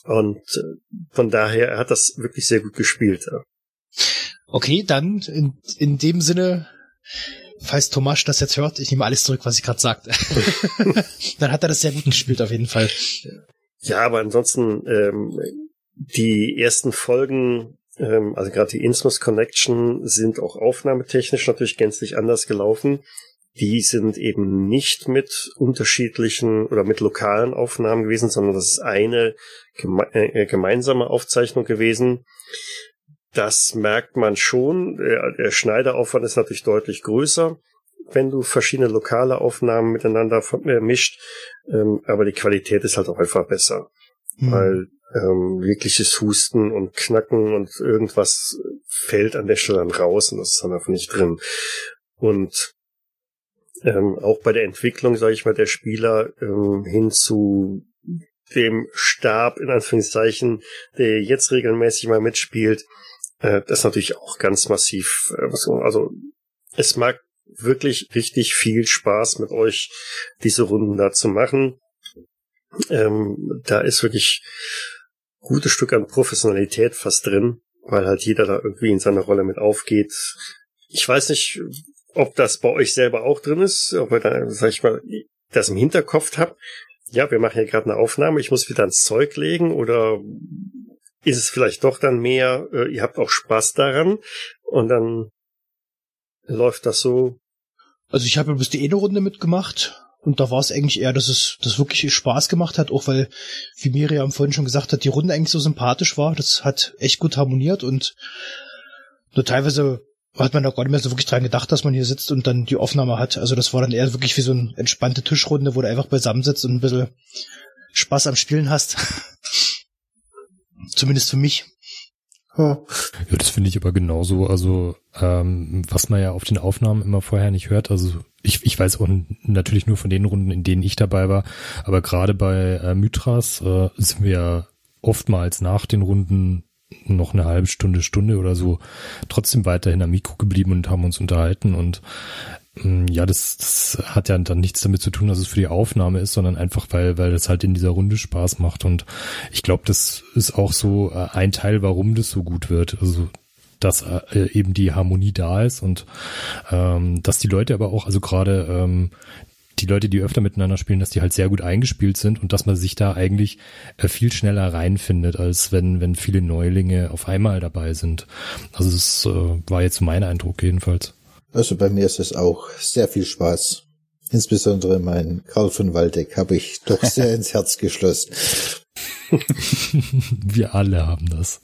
Und äh, von daher, er hat das wirklich sehr gut gespielt. Okay, dann in, in dem Sinne, falls Tomasch das jetzt hört, ich nehme alles zurück, was ich gerade sagte. dann hat er das sehr gut gespielt auf jeden Fall. Ja, aber ansonsten ähm, die ersten Folgen, ähm, also gerade die Innsmouth Connection, sind auch aufnahmetechnisch natürlich gänzlich anders gelaufen. Die sind eben nicht mit unterschiedlichen oder mit lokalen Aufnahmen gewesen, sondern das ist eine geme äh, gemeinsame Aufzeichnung gewesen. Das merkt man schon. Der, der Schneideraufwand ist natürlich deutlich größer, wenn du verschiedene lokale Aufnahmen miteinander äh, mischt. Ähm, aber die Qualität ist halt auch einfach besser Hm. weil ähm, wirkliches Husten und Knacken und irgendwas fällt an der Stelle dann raus und das ist dann einfach nicht drin. Und ähm, auch bei der Entwicklung, sage ich mal, der Spieler ähm, hin zu dem Stab, in Anführungszeichen, der jetzt regelmäßig mal mitspielt, äh, das ist natürlich auch ganz massiv. Äh, also es mag wirklich richtig viel Spaß mit euch, diese Runden da zu machen. Ähm, da ist wirklich gutes Stück an Professionalität fast drin, weil halt jeder da irgendwie in seiner Rolle mit aufgeht. Ich weiß nicht, ob das bei euch selber auch drin ist, ob ihr da, sag ich mal, das im Hinterkopf habt. Ja, wir machen hier gerade eine Aufnahme, ich muss wieder ins Zeug legen oder ist es vielleicht doch dann mehr, äh, ihr habt auch Spaß daran und dann läuft das so. Also ich habe bis die eine Runde mitgemacht und da war es eigentlich eher, dass es das wirklich Spaß gemacht hat, auch weil, wie Miriam vorhin schon gesagt hat, die Runde eigentlich so sympathisch war. Das hat echt gut harmoniert und nur teilweise hat man da gar nicht mehr so wirklich dran gedacht, dass man hier sitzt und dann die Aufnahme hat. Also das war dann eher wirklich wie so eine entspannte Tischrunde, wo du einfach beisammen sitzt und ein bisschen Spaß am Spielen hast. Zumindest für mich. Ja. Ja, das finde ich aber genauso. Also, ähm, was man ja auf den Aufnahmen immer vorher nicht hört. Also, ich, ich weiß auch natürlich nur von den Runden, in denen ich dabei war. Aber gerade bei äh, Mythras äh, sind wir ja oftmals nach den Runden noch eine halbe Stunde, Stunde oder so trotzdem weiterhin am Mikro geblieben und haben uns unterhalten. Und ja, das, das hat ja dann nichts damit zu tun, dass es für die Aufnahme ist, sondern einfach, weil, weil das halt in dieser Runde Spaß macht. Und ich glaube, das ist auch so äh, ein Teil, warum das so gut wird. Also dass äh, eben die Harmonie da ist und ähm, dass die Leute aber auch, also gerade ähm, die Leute, die öfter miteinander spielen, dass die halt sehr gut eingespielt sind und dass man sich da eigentlich äh, viel schneller reinfindet, als wenn, wenn viele Neulinge auf einmal dabei sind. Also das äh, war jetzt mein Eindruck jedenfalls. Also bei mir ist es auch sehr viel Spaß. Insbesondere mein Karl von Waldeck habe ich doch sehr ins Herz geschlossen. Wir alle haben das.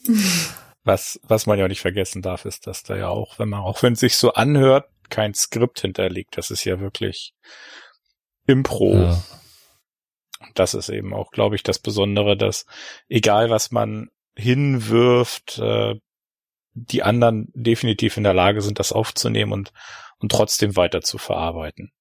Was, was man ja auch nicht vergessen darf, ist, dass da ja auch, wenn man, auch wenn es sich so anhört, kein Skript hinterliegt. Das ist ja wirklich Impro. Ja. Und das ist eben auch, glaube ich, das Besondere, dass egal was man hinwirft, äh, die anderen definitiv in der Lage sind, das aufzunehmen und, und trotzdem weiter zu verarbeiten.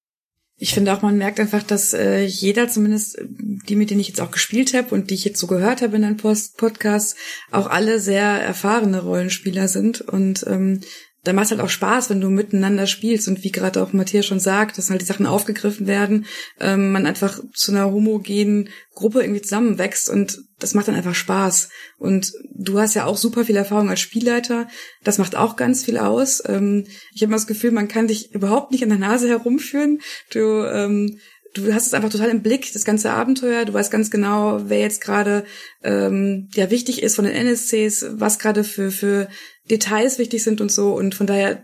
Ich finde auch, man merkt einfach, dass äh, jeder, zumindest äh, die, mit denen ich jetzt auch gespielt habe und die ich jetzt so gehört habe in den Post Podcasts, auch alle sehr erfahrene Rollenspieler sind. Und ähm, da macht halt auch Spaß, wenn du miteinander spielst und wie gerade auch Matthias schon sagt, dass halt die Sachen aufgegriffen werden, ähm, man einfach zu einer homogenen Gruppe irgendwie zusammenwächst und das macht dann einfach Spaß. Und du hast ja auch super viel Erfahrung als Spielleiter, das macht auch ganz viel aus. Ähm, ich habe immer das Gefühl, man kann dich überhaupt nicht an der Nase herumführen. Du ähm, du hast es einfach total im Blick, das ganze Abenteuer. Du weißt ganz genau, wer jetzt gerade ähm, ja wichtig ist von den NSCs, was gerade für für Details wichtig sind und so. Und von daher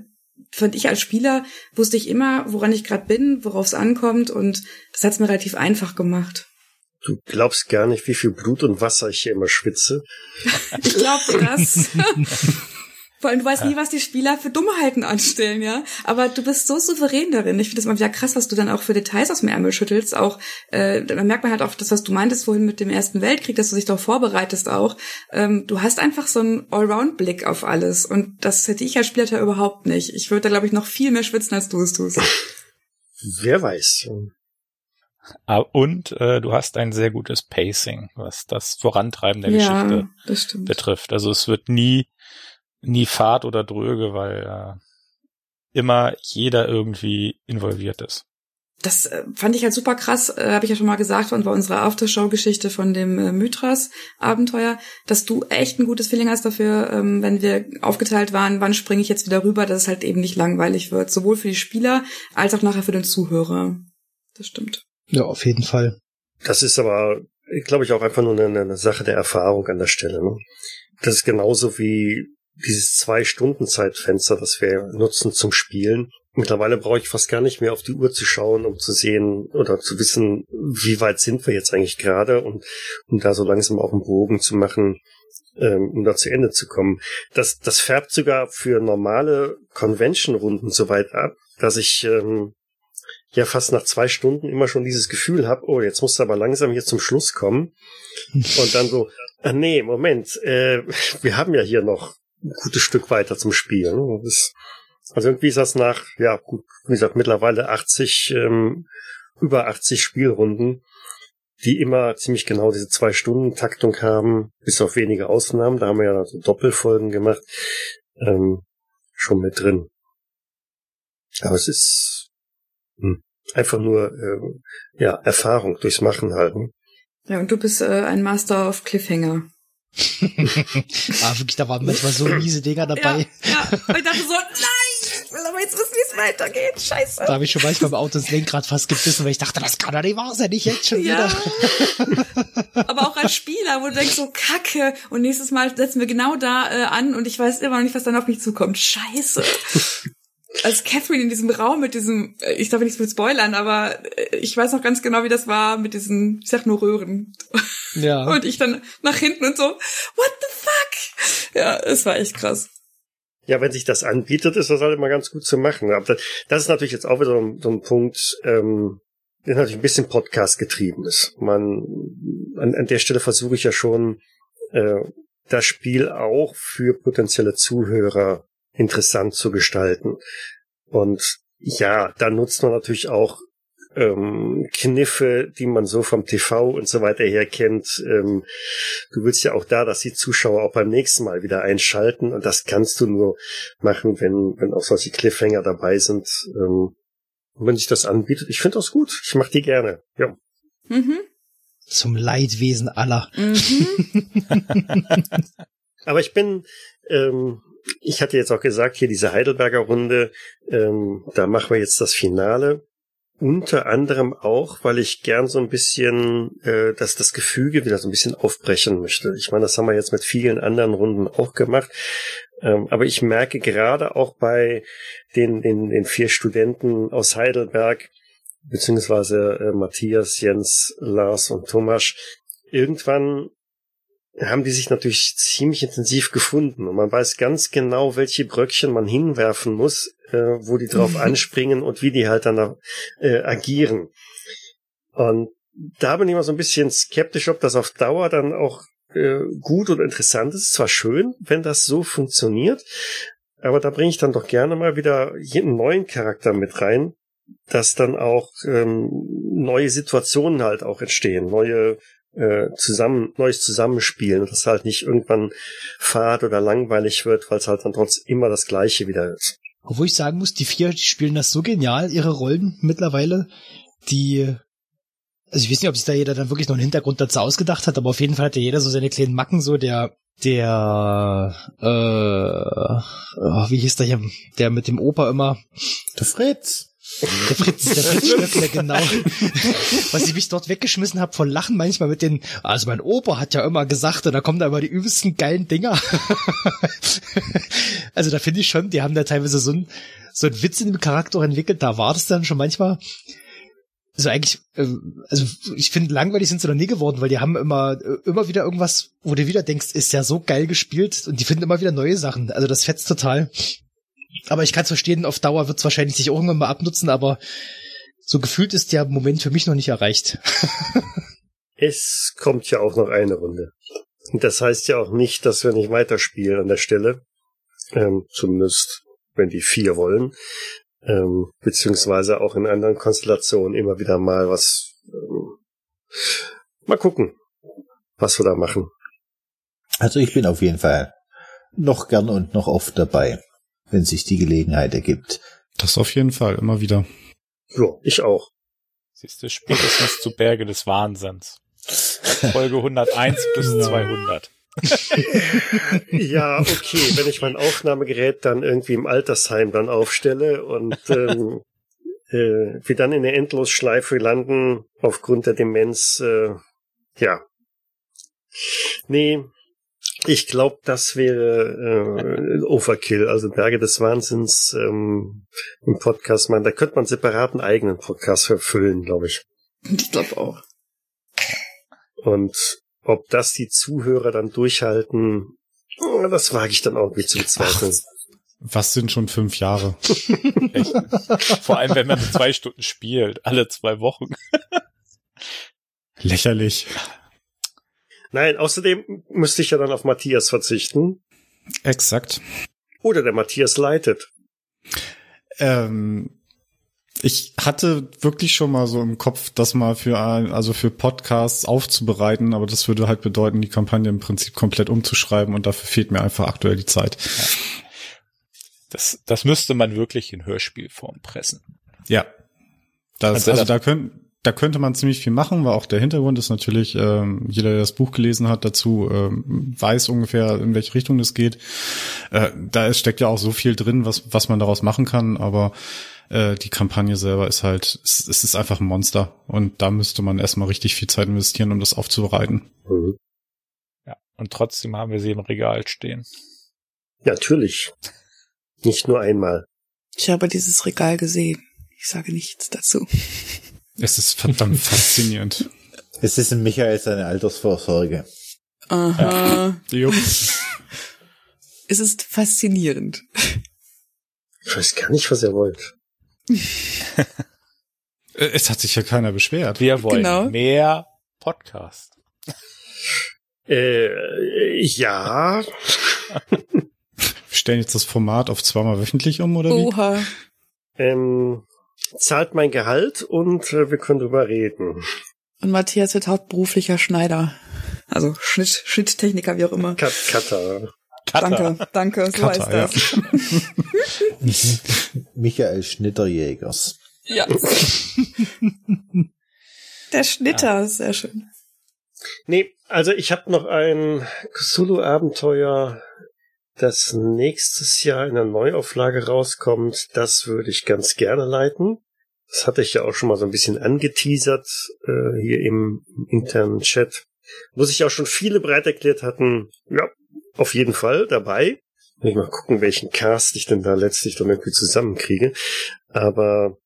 fand ich als Spieler wusste ich immer, woran ich gerade bin, worauf es ankommt und das hat es mir relativ einfach gemacht. Du glaubst gar nicht, wie viel Blut und Wasser ich hier immer schwitze. Ich glaube das. Vor allem, du weißt nie, was die Spieler für Dummheiten anstellen, ja. Aber du bist so souverän darin. Ich finde das mal wieder krass, was du dann auch für Details aus dem Ärmel schüttelst. Auch, äh, da merkt man halt auch das, was du meintest vorhin mit dem Ersten Weltkrieg, dass du dich darauf vorbereitest auch. Ähm, du hast einfach so einen Allround-Blick auf alles. Und das hätte ich als Spieler überhaupt nicht. Ich würde da, glaube ich, noch viel mehr schwitzen, als du es tust. Wer weiß. Ah, Und äh, du hast ein sehr gutes Pacing, was das Vorantreiben der ja, Geschichte betrifft. Also es wird nie, nie fad oder dröge, weil äh, immer jeder irgendwie involviert ist. das äh, fand ich halt super krass, äh, habe ich ja schon mal gesagt, und war unsere Aftershow-Geschichte von dem äh, Mythras-Abenteuer, dass du echt ein gutes Feeling hast dafür, ähm, wenn wir aufgeteilt waren, wann springe ich jetzt wieder rüber, dass es halt eben nicht langweilig wird, sowohl für die Spieler als auch nachher für den Zuhörer. Das stimmt. Ja, auf jeden Fall. Das ist aber, glaube ich, auch einfach nur eine, eine Sache der Erfahrung an der Stelle. Ne? Das ist genauso wie dieses Zwei-Stunden-Zeitfenster, das wir nutzen zum Spielen. Mittlerweile brauche ich fast gar nicht mehr auf die Uhr zu schauen, um zu sehen oder zu wissen, wie weit sind wir jetzt eigentlich gerade und um da so langsam auch einen Bogen zu machen, ähm, um da zu Ende zu kommen. Das, das färbt sogar für normale Convention-Runden so weit ab, dass ich ähm, ja fast nach zwei Stunden immer schon dieses Gefühl habe, oh, jetzt musst du aber langsam hier zum Schluss kommen. Und dann so, ah, nee, Moment, äh, wir haben ja hier noch gutes Stück weiter zum Spielen. Das, also irgendwie ist das nach, ja, gut, wie gesagt, mittlerweile 80, ähm, über 80 Spielrunden, die immer ziemlich genau diese zwei Stunden Taktung haben, bis auf wenige Ausnahmen. Da haben wir ja so Doppelfolgen gemacht, ähm, schon mit drin. Aber es ist hm, einfach nur ähm, ja Erfahrung durchs Machen halten. Ja, und du bist äh, ein Master of Cliffhanger. ah, wirklich, da waren manchmal so miese Dinger dabei. Ja, ja. Und ich dachte so, nein, ich will aber jetzt wissen, wie es weitergeht. Scheiße. Da habe ich schon manchmal im Auto das Lenkrad fast gebissen, weil ich dachte, das kann doch nicht wahr sein, nicht jetzt schon Ja. wieder. aber auch als Spieler, wo du denkst so, kacke. Und nächstes Mal setzen wir genau da äh, an und ich weiß immer noch nicht, was dann auf mich zukommt. Scheiße. Als Catherine in diesem Raum mit diesem, äh, ich darf nichts mit spoilern, aber äh, ich weiß noch ganz genau, wie das war mit diesen, ich sag nur Röhren. Ja. Und ich dann nach hinten und so, what the fuck? Ja, es war echt krass. Ja, wenn sich das anbietet, ist das halt immer ganz gut zu machen. Aber das, das ist natürlich jetzt auch wieder so ein, so ein Punkt, ähm, der natürlich ein bisschen Podcast getrieben ist. Man, an, an der Stelle versuche ich ja schon, äh, das Spiel auch für potenzielle Zuhörer interessant zu gestalten. Und ja, da nutzt man natürlich auch ähm, Kniffe, die man so vom TV und so weiter her kennt. Ähm, du willst ja auch da, dass die Zuschauer auch beim nächsten Mal wieder einschalten und das kannst du nur machen, wenn, wenn auch solche Cliffhanger dabei sind. Ähm, und wenn sich das anbietet, ich finde das gut. Ich mache die gerne. Ja. Mhm. Zum Leidwesen aller. Mhm. Aber ich bin, ähm, ich hatte jetzt auch gesagt, hier diese Heidelberger Runde, ähm, da machen wir jetzt das Finale. Unter anderem auch, weil ich gern so ein bisschen, äh, dass das Gefüge wieder so ein bisschen aufbrechen möchte. Ich meine, das haben wir jetzt mit vielen anderen Runden auch gemacht. Ähm, aber ich merke gerade auch bei den, den, den vier Studenten aus Heidelberg, beziehungsweise äh, Matthias, Jens, Lars und Thomas, irgendwann haben die sich natürlich ziemlich intensiv gefunden und man weiß ganz genau, welche Bröckchen man hinwerfen muss, äh, wo die drauf anspringen und wie die halt dann äh, agieren. Und da bin ich immer so ein bisschen skeptisch, ob das auf Dauer dann auch äh, gut und interessant ist. Zwar schön, wenn das so funktioniert, aber da bringe ich dann doch gerne mal wieder jeden neuen Charakter mit rein, dass dann auch ähm, neue Situationen halt auch entstehen, neue äh, zusammen neues Zusammenspielen, dass halt nicht irgendwann fad oder langweilig wird, weil es halt dann trotz immer das Gleiche wieder ist. Obwohl ich sagen muss, die vier die spielen das so genial, ihre Rollen mittlerweile, die also ich weiß nicht, ob sich da jeder dann wirklich noch einen Hintergrund dazu ausgedacht hat, aber auf jeden Fall hat ja jeder so seine kleinen Macken, so der, der, äh, oh, wie hieß der hier, der mit dem Opa immer, Der Fritz. Der Fritz, der Fritz genau. Was ich mich dort weggeschmissen habe von Lachen manchmal mit den, also mein Opa hat ja immer gesagt, und da kommen da immer die übelsten geilen Dinger. also da finde ich schon, die haben da teilweise so ein, so Witz in dem Charakter entwickelt, da war das dann schon manchmal also eigentlich, äh, also ich finde, langweilig sind sie noch nie geworden, weil die haben immer, äh, immer wieder irgendwas, wo du wieder denkst, ist ja so geil gespielt und die finden immer wieder neue Sachen. Also das fetzt total. Aber ich kann es verstehen, auf Dauer wird es wahrscheinlich sich auch irgendwann mal abnutzen, aber so gefühlt ist der Moment für mich noch nicht erreicht. es kommt ja auch noch eine Runde. Und das heißt ja auch nicht, dass wir nicht weiterspielen an der Stelle. Ähm, zumindest, wenn die vier wollen. Ähm, beziehungsweise auch in anderen Konstellationen immer wieder mal was. Ähm, mal gucken, was wir da machen. Also ich bin auf jeden Fall noch gern und noch oft dabei, wenn sich die Gelegenheit ergibt. Das auf jeden Fall, immer wieder. Ja, ich auch. Siehst du, spätestens zu Berge des Wahnsinns. Folge 101 bis 200. ja, okay, wenn ich mein Aufnahmegerät dann irgendwie im Altersheim dann aufstelle und ähm, äh, wir dann in der Endlosschleife landen aufgrund der Demenz, äh, ja. Nee, ich glaube, das wäre äh, Overkill, also Berge des Wahnsinns ähm, im Podcast. Man, da könnte man separaten eigenen Podcast verfüllen, glaube ich. Ich glaube auch. Und ob das die Zuhörer dann durchhalten, das wage ich dann auch irgendwie zu bezweifeln. Was sind schon fünf Jahre? Vor allem, wenn man zwei Stunden spielt, alle zwei Wochen. Lächerlich. Nein, außerdem müsste ich ja dann auf Matthias verzichten. Exakt. Oder der Matthias leitet. Ähm, ich hatte wirklich schon mal so im Kopf, das mal für ein, also für Podcasts aufzubereiten, aber das würde halt bedeuten, die Kampagne im Prinzip komplett umzuschreiben und dafür fehlt mir einfach aktuell die Zeit. Das, das müsste man wirklich in Hörspielform pressen. Ja. Das, also, also da können, da könnte man ziemlich viel machen, weil auch der Hintergrund ist natürlich, ähm, jeder, der das Buch gelesen hat, dazu ähm, weiß ungefähr, in welche Richtung das geht. Äh, da steckt ja auch so viel drin, was, was man daraus machen kann, aber äh, die Kampagne selber ist halt, es, es ist einfach ein Monster und da müsste man erstmal richtig viel Zeit investieren, um das aufzubereiten. Mhm. Ja, und trotzdem haben wir sie im Regal stehen. Natürlich. Nicht nur einmal. Ich habe dieses Regal gesehen. Ich sage nichts dazu. Es ist verdammt faszinierend. Es ist in Michael seine Altersvorsorge. Aha. Ja. es ist faszinierend. Ich weiß gar nicht, was er wollt. es hat sich ja keiner beschwert. Wir wollen genau. mehr Podcast. Äh, ja. Wir stellen jetzt das Format auf zweimal wöchentlich um, oder wie? Oha. Ähm, zahlt mein Gehalt und äh, wir können drüber reden. Und Matthias wird hauptberuflicher Schneider. Also Schnitt, Schnitttechniker, wie auch immer. Cut, Cutter. Cutter. Danke, danke, so Cutter, heißt das. Ja. Michael Schnitterjägers. Ja. Der Schnitter, ja. sehr schön. Nee, also ich habe noch ein Cthulhu-Abenteuer das nächstes Jahr in der Neuauflage rauskommt, das würde ich ganz gerne leiten. Das hatte ich ja auch schon mal so ein bisschen angeteasert äh, hier im internen Chat, wo sich auch schon viele bereit erklärt hatten, ja, auf jeden Fall dabei. Ich mal gucken, welchen Cast ich denn da letztlich dann irgendwie zusammenkriege. Aber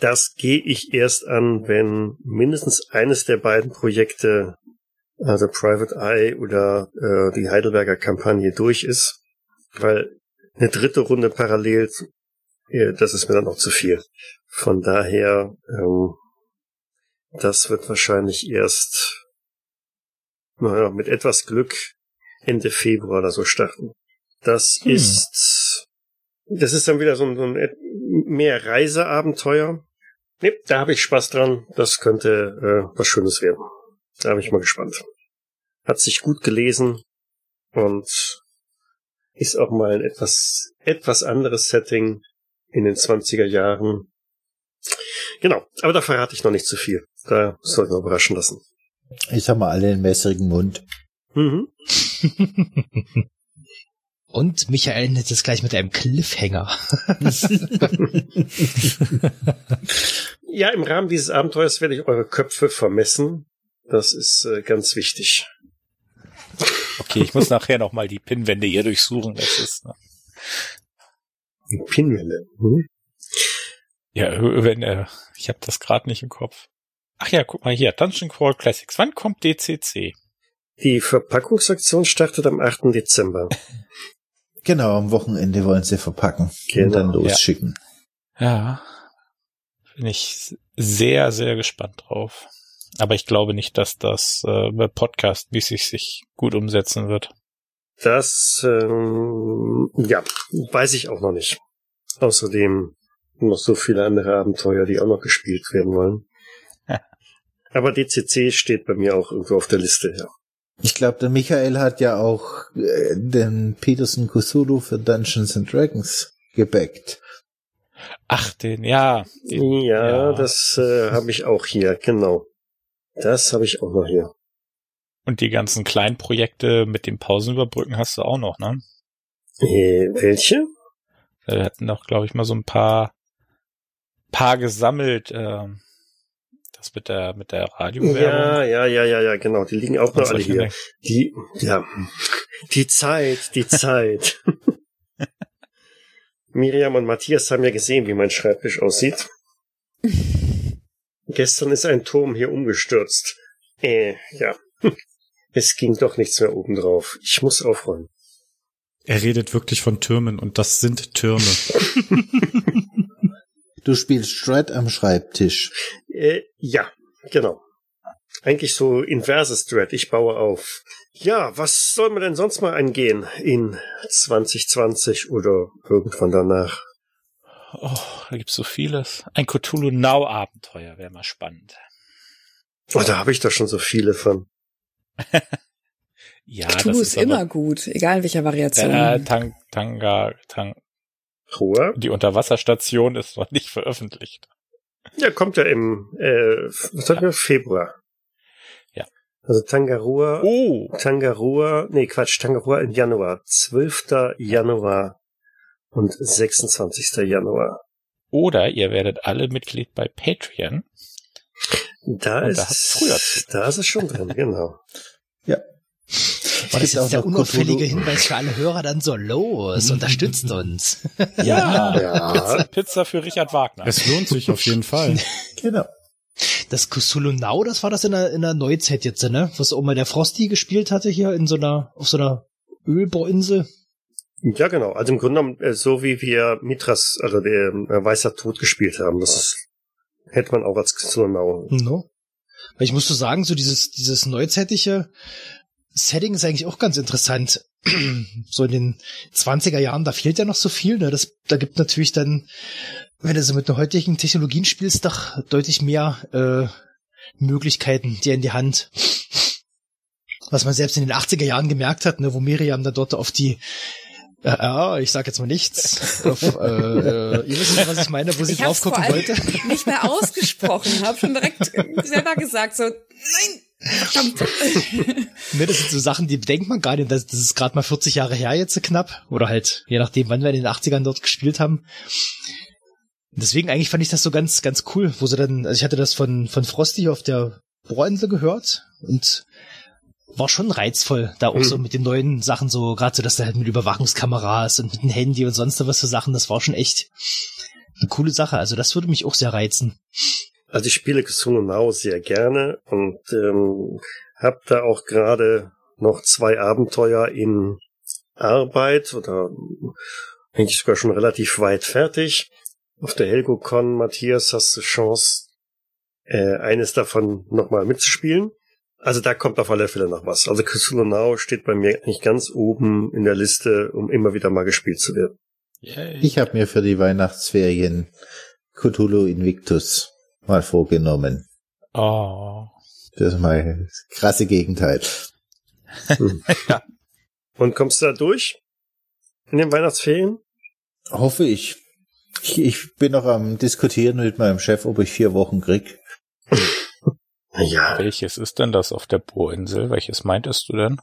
das gehe ich erst an, wenn mindestens eines der beiden Projekte also Private Eye oder äh, die Heidelberger Kampagne durch ist, weil eine dritte Runde parallel, äh, das ist mir dann noch zu viel. Von daher, ähm, das wird wahrscheinlich erst naja, mit etwas Glück Ende Februar oder so starten. Das hm. ist, das ist dann wieder so ein, so ein mehr Reiseabenteuer. Nee, da habe ich Spaß dran. Das könnte äh, was Schönes werden. Da bin ich mal gespannt. Hat sich gut gelesen und ist auch mal ein etwas, etwas anderes Setting in den 20er Jahren. Genau, aber da verrate ich noch nicht zu viel. Da sollten wir überraschen lassen. Ich sag mal alle einen messerigen Mund. Mhm. Und Michael nennt es gleich mit einem Cliffhanger. ja, im Rahmen dieses Abenteuers werde ich eure Köpfe vermessen das ist äh, ganz wichtig. Okay, ich muss nachher noch mal die Pinwände hier durchsuchen. Das ist ne? Pinwände. Mhm. Ja, wenn er, ich habe das gerade nicht im Kopf. Ach ja, guck mal hier, Dungeon Crawl Classics. Wann kommt DCC? Die Verpackungsaktion startet am 8. Dezember. Genau, am Wochenende wollen sie verpacken Genau, und dann losschicken. Ja, bin ich sehr, sehr gespannt drauf. Aber ich glaube nicht, dass das äh, bei Podcast-mäßig sich gut umsetzen wird. Das, ähm, ja, weiß ich auch noch nicht. Außerdem noch so viele andere Abenteuer, die auch noch gespielt werden wollen. Aber DCC steht bei mir auch irgendwo auf der Liste, ja. Ich glaube, der Michael hat ja auch äh, den Peterson Cthulhu für Dungeons and Dragons gebackt. Ach, den, ja. Den, Ja, das äh, habe ich auch hier, genau. Das habe ich auch noch hier. Und die ganzen kleinen Projekte mit dem Pausenüberbrücken hast du auch noch, ne? Äh, welche? Wir hatten doch, glaube ich, mal so ein paar, paar gesammelt, ähm, das mit der, mit der Radiowerbung. Ja, ja, ja, ja, ja, genau. Die liegen auch noch alle hier. Die, ja, die Zeit, die Zeit. Miriam und Matthias haben ja gesehen, wie mein Schreibtisch aussieht. Gestern ist ein Turm hier umgestürzt. Äh, ja. Es ging doch nichts mehr oben drauf. Ich muss aufräumen. Er redet wirklich von Türmen und das sind Türme. Du spielst Strat am Schreibtisch. Äh, ja, genau. Eigentlich so inverses Thread. Ich baue auf. Ja, was soll man denn sonst mal angehen in 2020 oder irgendwann danach? Oh, da gibt's so vieles. Ein Cthulhu Now Abenteuer wäre mal spannend. Oh, da habe ich doch schon so viele von. Ja, Cthulhu das ist aber- immer gut, egal in welcher Variation. Äh, Tang, Tanga, Tang, Ruhe. die Unterwasserstation ist noch nicht veröffentlicht. Ja, kommt ja im äh, was hatten wir? Februar. Ja. Also Tangarua, Oh, Tangarua, nee, Quatsch, Tangarua im Januar. 12. Januar und 26. Januar. oder ihr werdet alle Mitglied bei Patreon. Da Und ist da hat's früher da ist es schon drin, genau. War das gibt auch jetzt der unauffällige. Hinweis für alle Hörer dann so los, unterstützt uns. Ja, Ja. Pizza, Pizza für Richard Wagner. Es lohnt sich auf jeden Fall. Genau. Das Cthulhu Now, das war das in der, in der Neuzeit jetzt, ne? Was auch mal der Frosty gespielt hatte hier in so einer, auf so einer Ölbohrinsel. Ja, genau. Also im Grunde genommen, äh, so wie wir Mitras, also der äh, Weißer Tod gespielt haben, das ist, hätte man auch als Xolonau. No. Weil ich muss so sagen, so dieses, dieses neuzeitige Setting ist eigentlich auch ganz interessant. so in den 20er Jahren, da fehlt ja noch so viel, ne? Das, da gibt natürlich dann, wenn du so mit den heutigen Technologien spielst, doch deutlich mehr äh, Möglichkeiten dir in die Hand. Was man selbst in den 80er Jahren gemerkt hat, ne, wo Miriam da dort auf die ja, ich sag jetzt mal nichts. Auf, äh, äh, ihr wisst, was ich meine, wo sie ich drauf gucken vor allem wollte. nicht mehr ausgesprochen, habe schon direkt selber gesagt, so, nein, verdammt. Ne, das sind so Sachen, die bedenkt man gar nicht. Das, das ist gerade mal 40 Jahre her jetzt so knapp. Oder halt, je nachdem, wann wir in den 80ern dort gespielt haben. Deswegen eigentlich fand ich das so ganz, ganz cool, wo sie dann, also ich hatte das von, von Frosty auf der Bohrinsel gehört und war schon reizvoll, da auch Mhm. so mit den neuen Sachen so, gerade so, dass da halt mit Überwachungskameras und mit dem Handy und sonst was für Sachen, das war schon echt eine coole Sache. Also das würde mich auch sehr reizen. Also ich spiele Cthulhu Now sehr gerne und ähm, habe da auch gerade noch zwei Abenteuer in Arbeit oder eigentlich sogar schon relativ weit fertig. Auf der HelgoCon, Matthias, hast du Chance, äh, eines davon nochmal mitzuspielen. Also da kommt auf alle Fälle noch was. Also Cthulhu Now steht bei mir eigentlich ganz oben in der Liste, um immer wieder mal gespielt zu werden. Yay. Ich habe mir für die Weihnachtsferien Cthulhu Invictus mal vorgenommen. Oh. Das ist mal das krasse Gegenteil. Und kommst du da durch? In den Weihnachtsferien? Hoffe ich. Ich, ich bin noch am diskutieren mit meinem Chef, ob ich vier Wochen krieg. Ja, Welches ist denn das auf der Bohrinsel? Welches meintest du denn?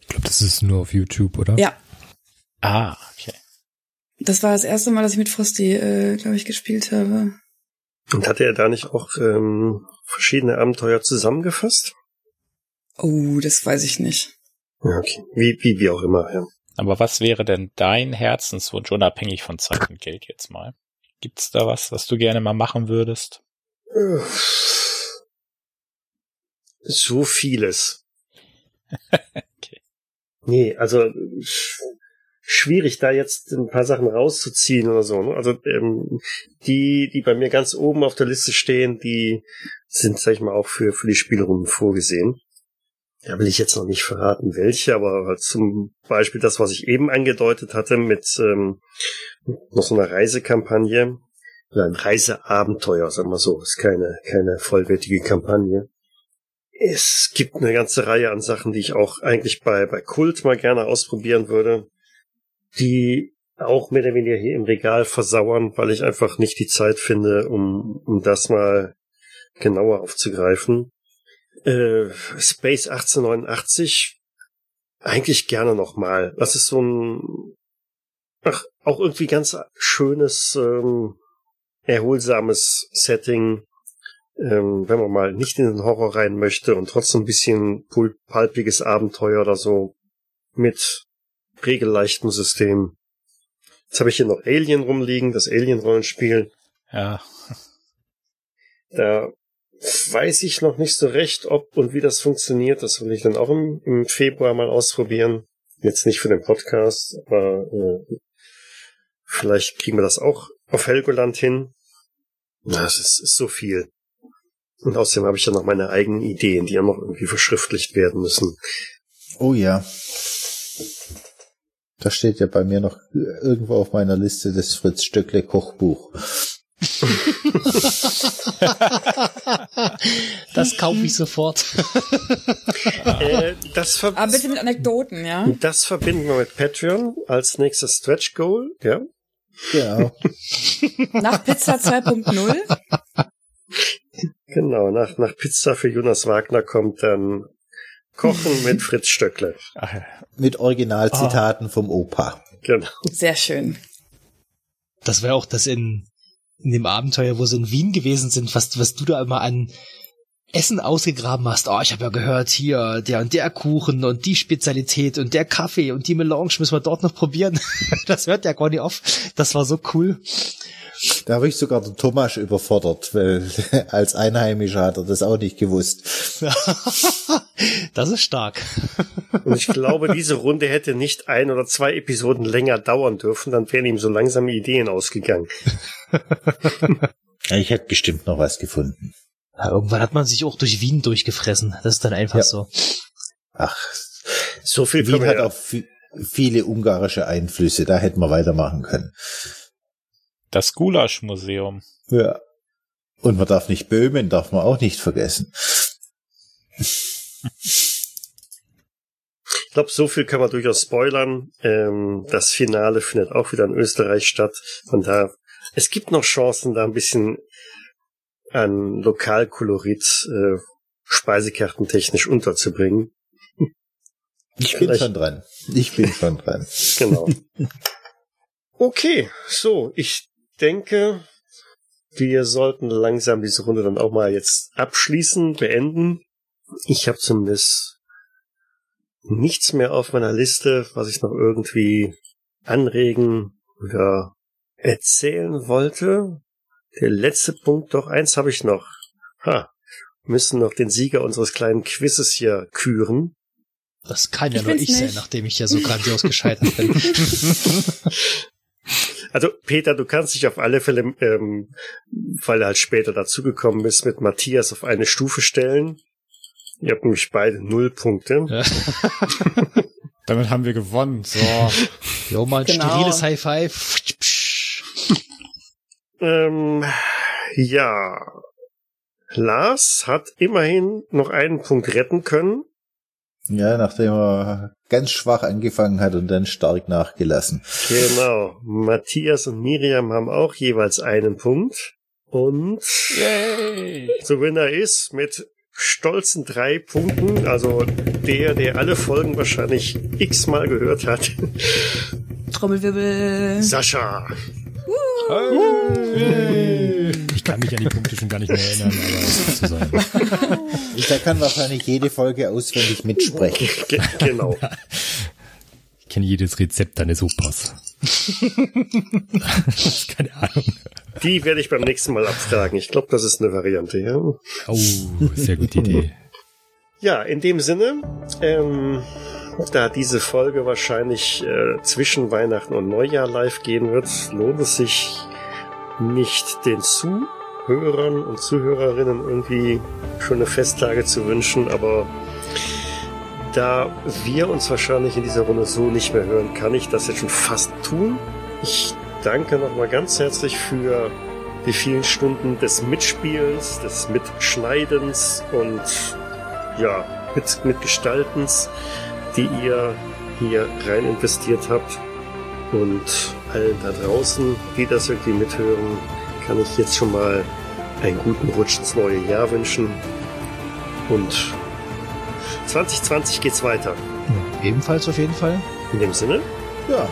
Ich glaube, das ist nur auf YouTube, oder? Ja, Ah, okay. das war das erste Mal, dass ich mit Frosty, äh, glaube ich, gespielt habe. Und hatte er da nicht auch ähm, verschiedene Abenteuer zusammengefasst? Oh, das weiß ich nicht. Ja, okay. Wie, wie, wie auch immer, ja. Aber was wäre denn dein Herzenswunsch, unabhängig von Zeit und Geld jetzt mal? Gibt's da was, was du gerne mal machen würdest? So vieles. okay. Nee, also schwierig, da jetzt ein paar Sachen rauszuziehen oder so. Ne? Also ähm, die, die bei mir ganz oben auf der Liste stehen, die sind, sag ich mal, auch für, für die Spielrunden vorgesehen. Da will ich jetzt noch nicht verraten, welche, aber halt zum Beispiel das, was ich eben angedeutet hatte mit ähm, noch so einer Reisekampagne. Oder ein Reiseabenteuer, sagen wir so. Ist keine, keine vollwertige Kampagne. Es gibt eine ganze Reihe an Sachen, die ich auch eigentlich bei, bei Kult mal gerne ausprobieren würde die auch mehr oder weniger hier im Regal versauern, weil ich einfach nicht die Zeit finde, um, um das mal genauer aufzugreifen. Äh, Space 1889 eigentlich gerne nochmal. Das ist so ein ach, auch irgendwie ganz schönes, ähm, erholsames Setting, ähm, wenn man mal nicht in den Horror rein möchte und trotzdem ein bisschen pulpiges Abenteuer oder so mit regelleichten System. Jetzt habe ich hier noch Alien rumliegen, das Alien-Rollenspiel. Ja. Da weiß ich noch nicht so recht, ob und wie das funktioniert. Das will ich dann auch im, im Februar mal ausprobieren. Jetzt nicht für den Podcast, aber äh, vielleicht kriegen wir das auch auf Helgoland hin. Das ist, ist so viel. Und außerdem habe ich ja noch meine eigenen Ideen, die ja noch irgendwie verschriftlicht werden müssen. Oh ja. Da steht ja bei mir noch irgendwo auf meiner Liste das Fritz Stöckle Kochbuch. das kaufe ich sofort. äh, das Aber bitte mit Anekdoten, ja? Das verbinden wir mit Patreon als nächstes Stretch Goal, ja? Genau. nach Pizza 2.0? Genau, nach, nach Pizza für Jonas Wagner kommt dann Kochen mit Fritz Stöckle. Mit Originalzitaten oh. vom Opa. Genau. Sehr schön. Das wäre auch das in, in dem Abenteuer, wo sie in Wien gewesen sind, was, was du da immer an Essen ausgegraben hast. Oh, ich habe ja gehört, hier, der und der Kuchen und die Spezialität und der Kaffee und die Melange müssen wir dort noch probieren. das hört der Conny auf. Das war so cool. Da habe ich sogar den Thomas überfordert, weil als Einheimischer hat er das auch nicht gewusst. das ist stark. Und ich glaube, diese Runde hätte nicht ein oder zwei Episoden länger dauern dürfen, dann wären ihm so langsame Ideen ausgegangen. Ja, ich hätte bestimmt noch was gefunden. Ja, irgendwann hat man sich auch durch Wien durchgefressen. Das ist dann einfach ja. so. Ach, so viel Wien hat ja. auch viele ungarische Einflüsse. Da hätten wir weitermachen können. Das Gulasch-Museum. Ja. Und man darf nicht Böhmen, darf man auch nicht vergessen. Ich glaube, so viel kann man durchaus spoilern. Ähm, das Finale findet auch wieder in Österreich statt. Von da, es gibt noch Chancen, da ein bisschen an Lokalkolorit äh, speisekartentechnisch unterzubringen. Ich bin schon dran. Ich bin schon dran. Genau. Okay, so, ich denke, wir sollten langsam diese Runde dann auch mal jetzt abschließen, beenden. Ich habe zumindest nichts mehr auf meiner Liste, was ich noch irgendwie anregen oder erzählen wollte. Der letzte Punkt, doch eins habe ich noch. Ha, müssen noch den Sieger unseres kleinen Quizzes hier küren. Das kann ja ich nur ich nicht. sein, nachdem ich ja so grandios gescheitert bin. Also Peter, du kannst dich auf alle Fälle, ähm, weil er halt später dazugekommen ist, mit Matthias auf eine Stufe stellen. Ihr habt nämlich beide null Punkte. Ja. Damit haben wir gewonnen. So. Jo, mal ein genau. steriles High Five. Ähm, ja. Lars hat immerhin noch einen Punkt retten können. Ja, nachdem er ganz schwach angefangen hat und dann stark nachgelassen. Genau. Matthias und Miriam haben auch jeweils einen Punkt. Und Yay. der Winner ist mit stolzen drei Punkten, also der, der alle Folgen wahrscheinlich x-mal gehört hat. Trommelwirbel. Sascha. Ich kann mich an die Punkte schon gar nicht mehr erinnern, aber zu sein. Ich kann wahrscheinlich jede Folge auswendig mitsprechen. genau. kenne jedes Rezept deines Opas. Keine Ahnung. Die werde ich beim nächsten Mal abfragen. Ich glaube, das ist eine Variante, ja. Oh, sehr gute Idee. Ja, in dem Sinne, ähm, da diese Folge wahrscheinlich äh, zwischen Weihnachten und Neujahr live gehen wird, lohnt es sich nicht den Zuhörern und Zuhörerinnen irgendwie schöne Festtage zu wünschen, aber da wir uns wahrscheinlich in dieser Runde so nicht mehr hören, kann ich das jetzt schon fast tun. Ich danke nochmal ganz herzlich für die vielen Stunden des Mitspielens, des Mitschneidens und ja, mit, Mitgestaltens, die ihr hier rein investiert habt. Und allen da draußen, die das irgendwie mithören, kann ich jetzt schon mal einen guten Rutsch ins neue Jahr wünschen. Und 2020 geht's weiter. Ebenfalls auf jeden Fall. In dem Sinne, Ja,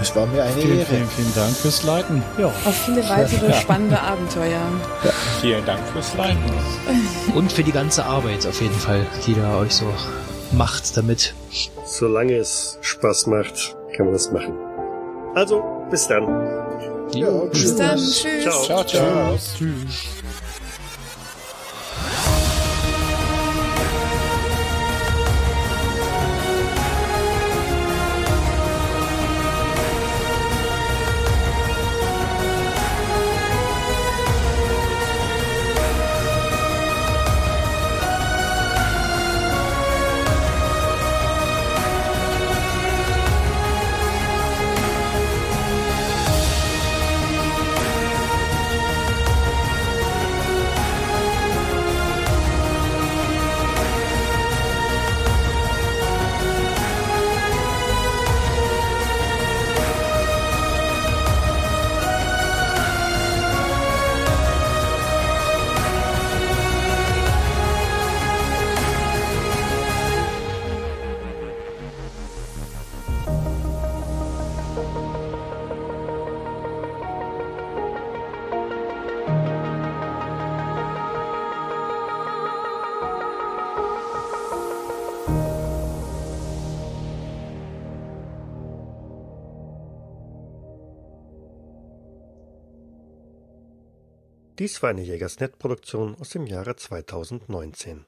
es war mir eine Vielen, Ehre. vielen, vielen Dank fürs Leiten. Ja. Auf viele weitere spannende Abenteuer. Vielen Dank fürs Leiten. Und für die ganze Arbeit auf jeden Fall, die da euch so macht damit. solange es Spaß macht, kann man das machen. Also, bis dann. Ja, Bis dann. Tschüss. Ciao. Ciao, ciao. Dies war eine Jägersnet-Produktion aus dem Jahre 2019.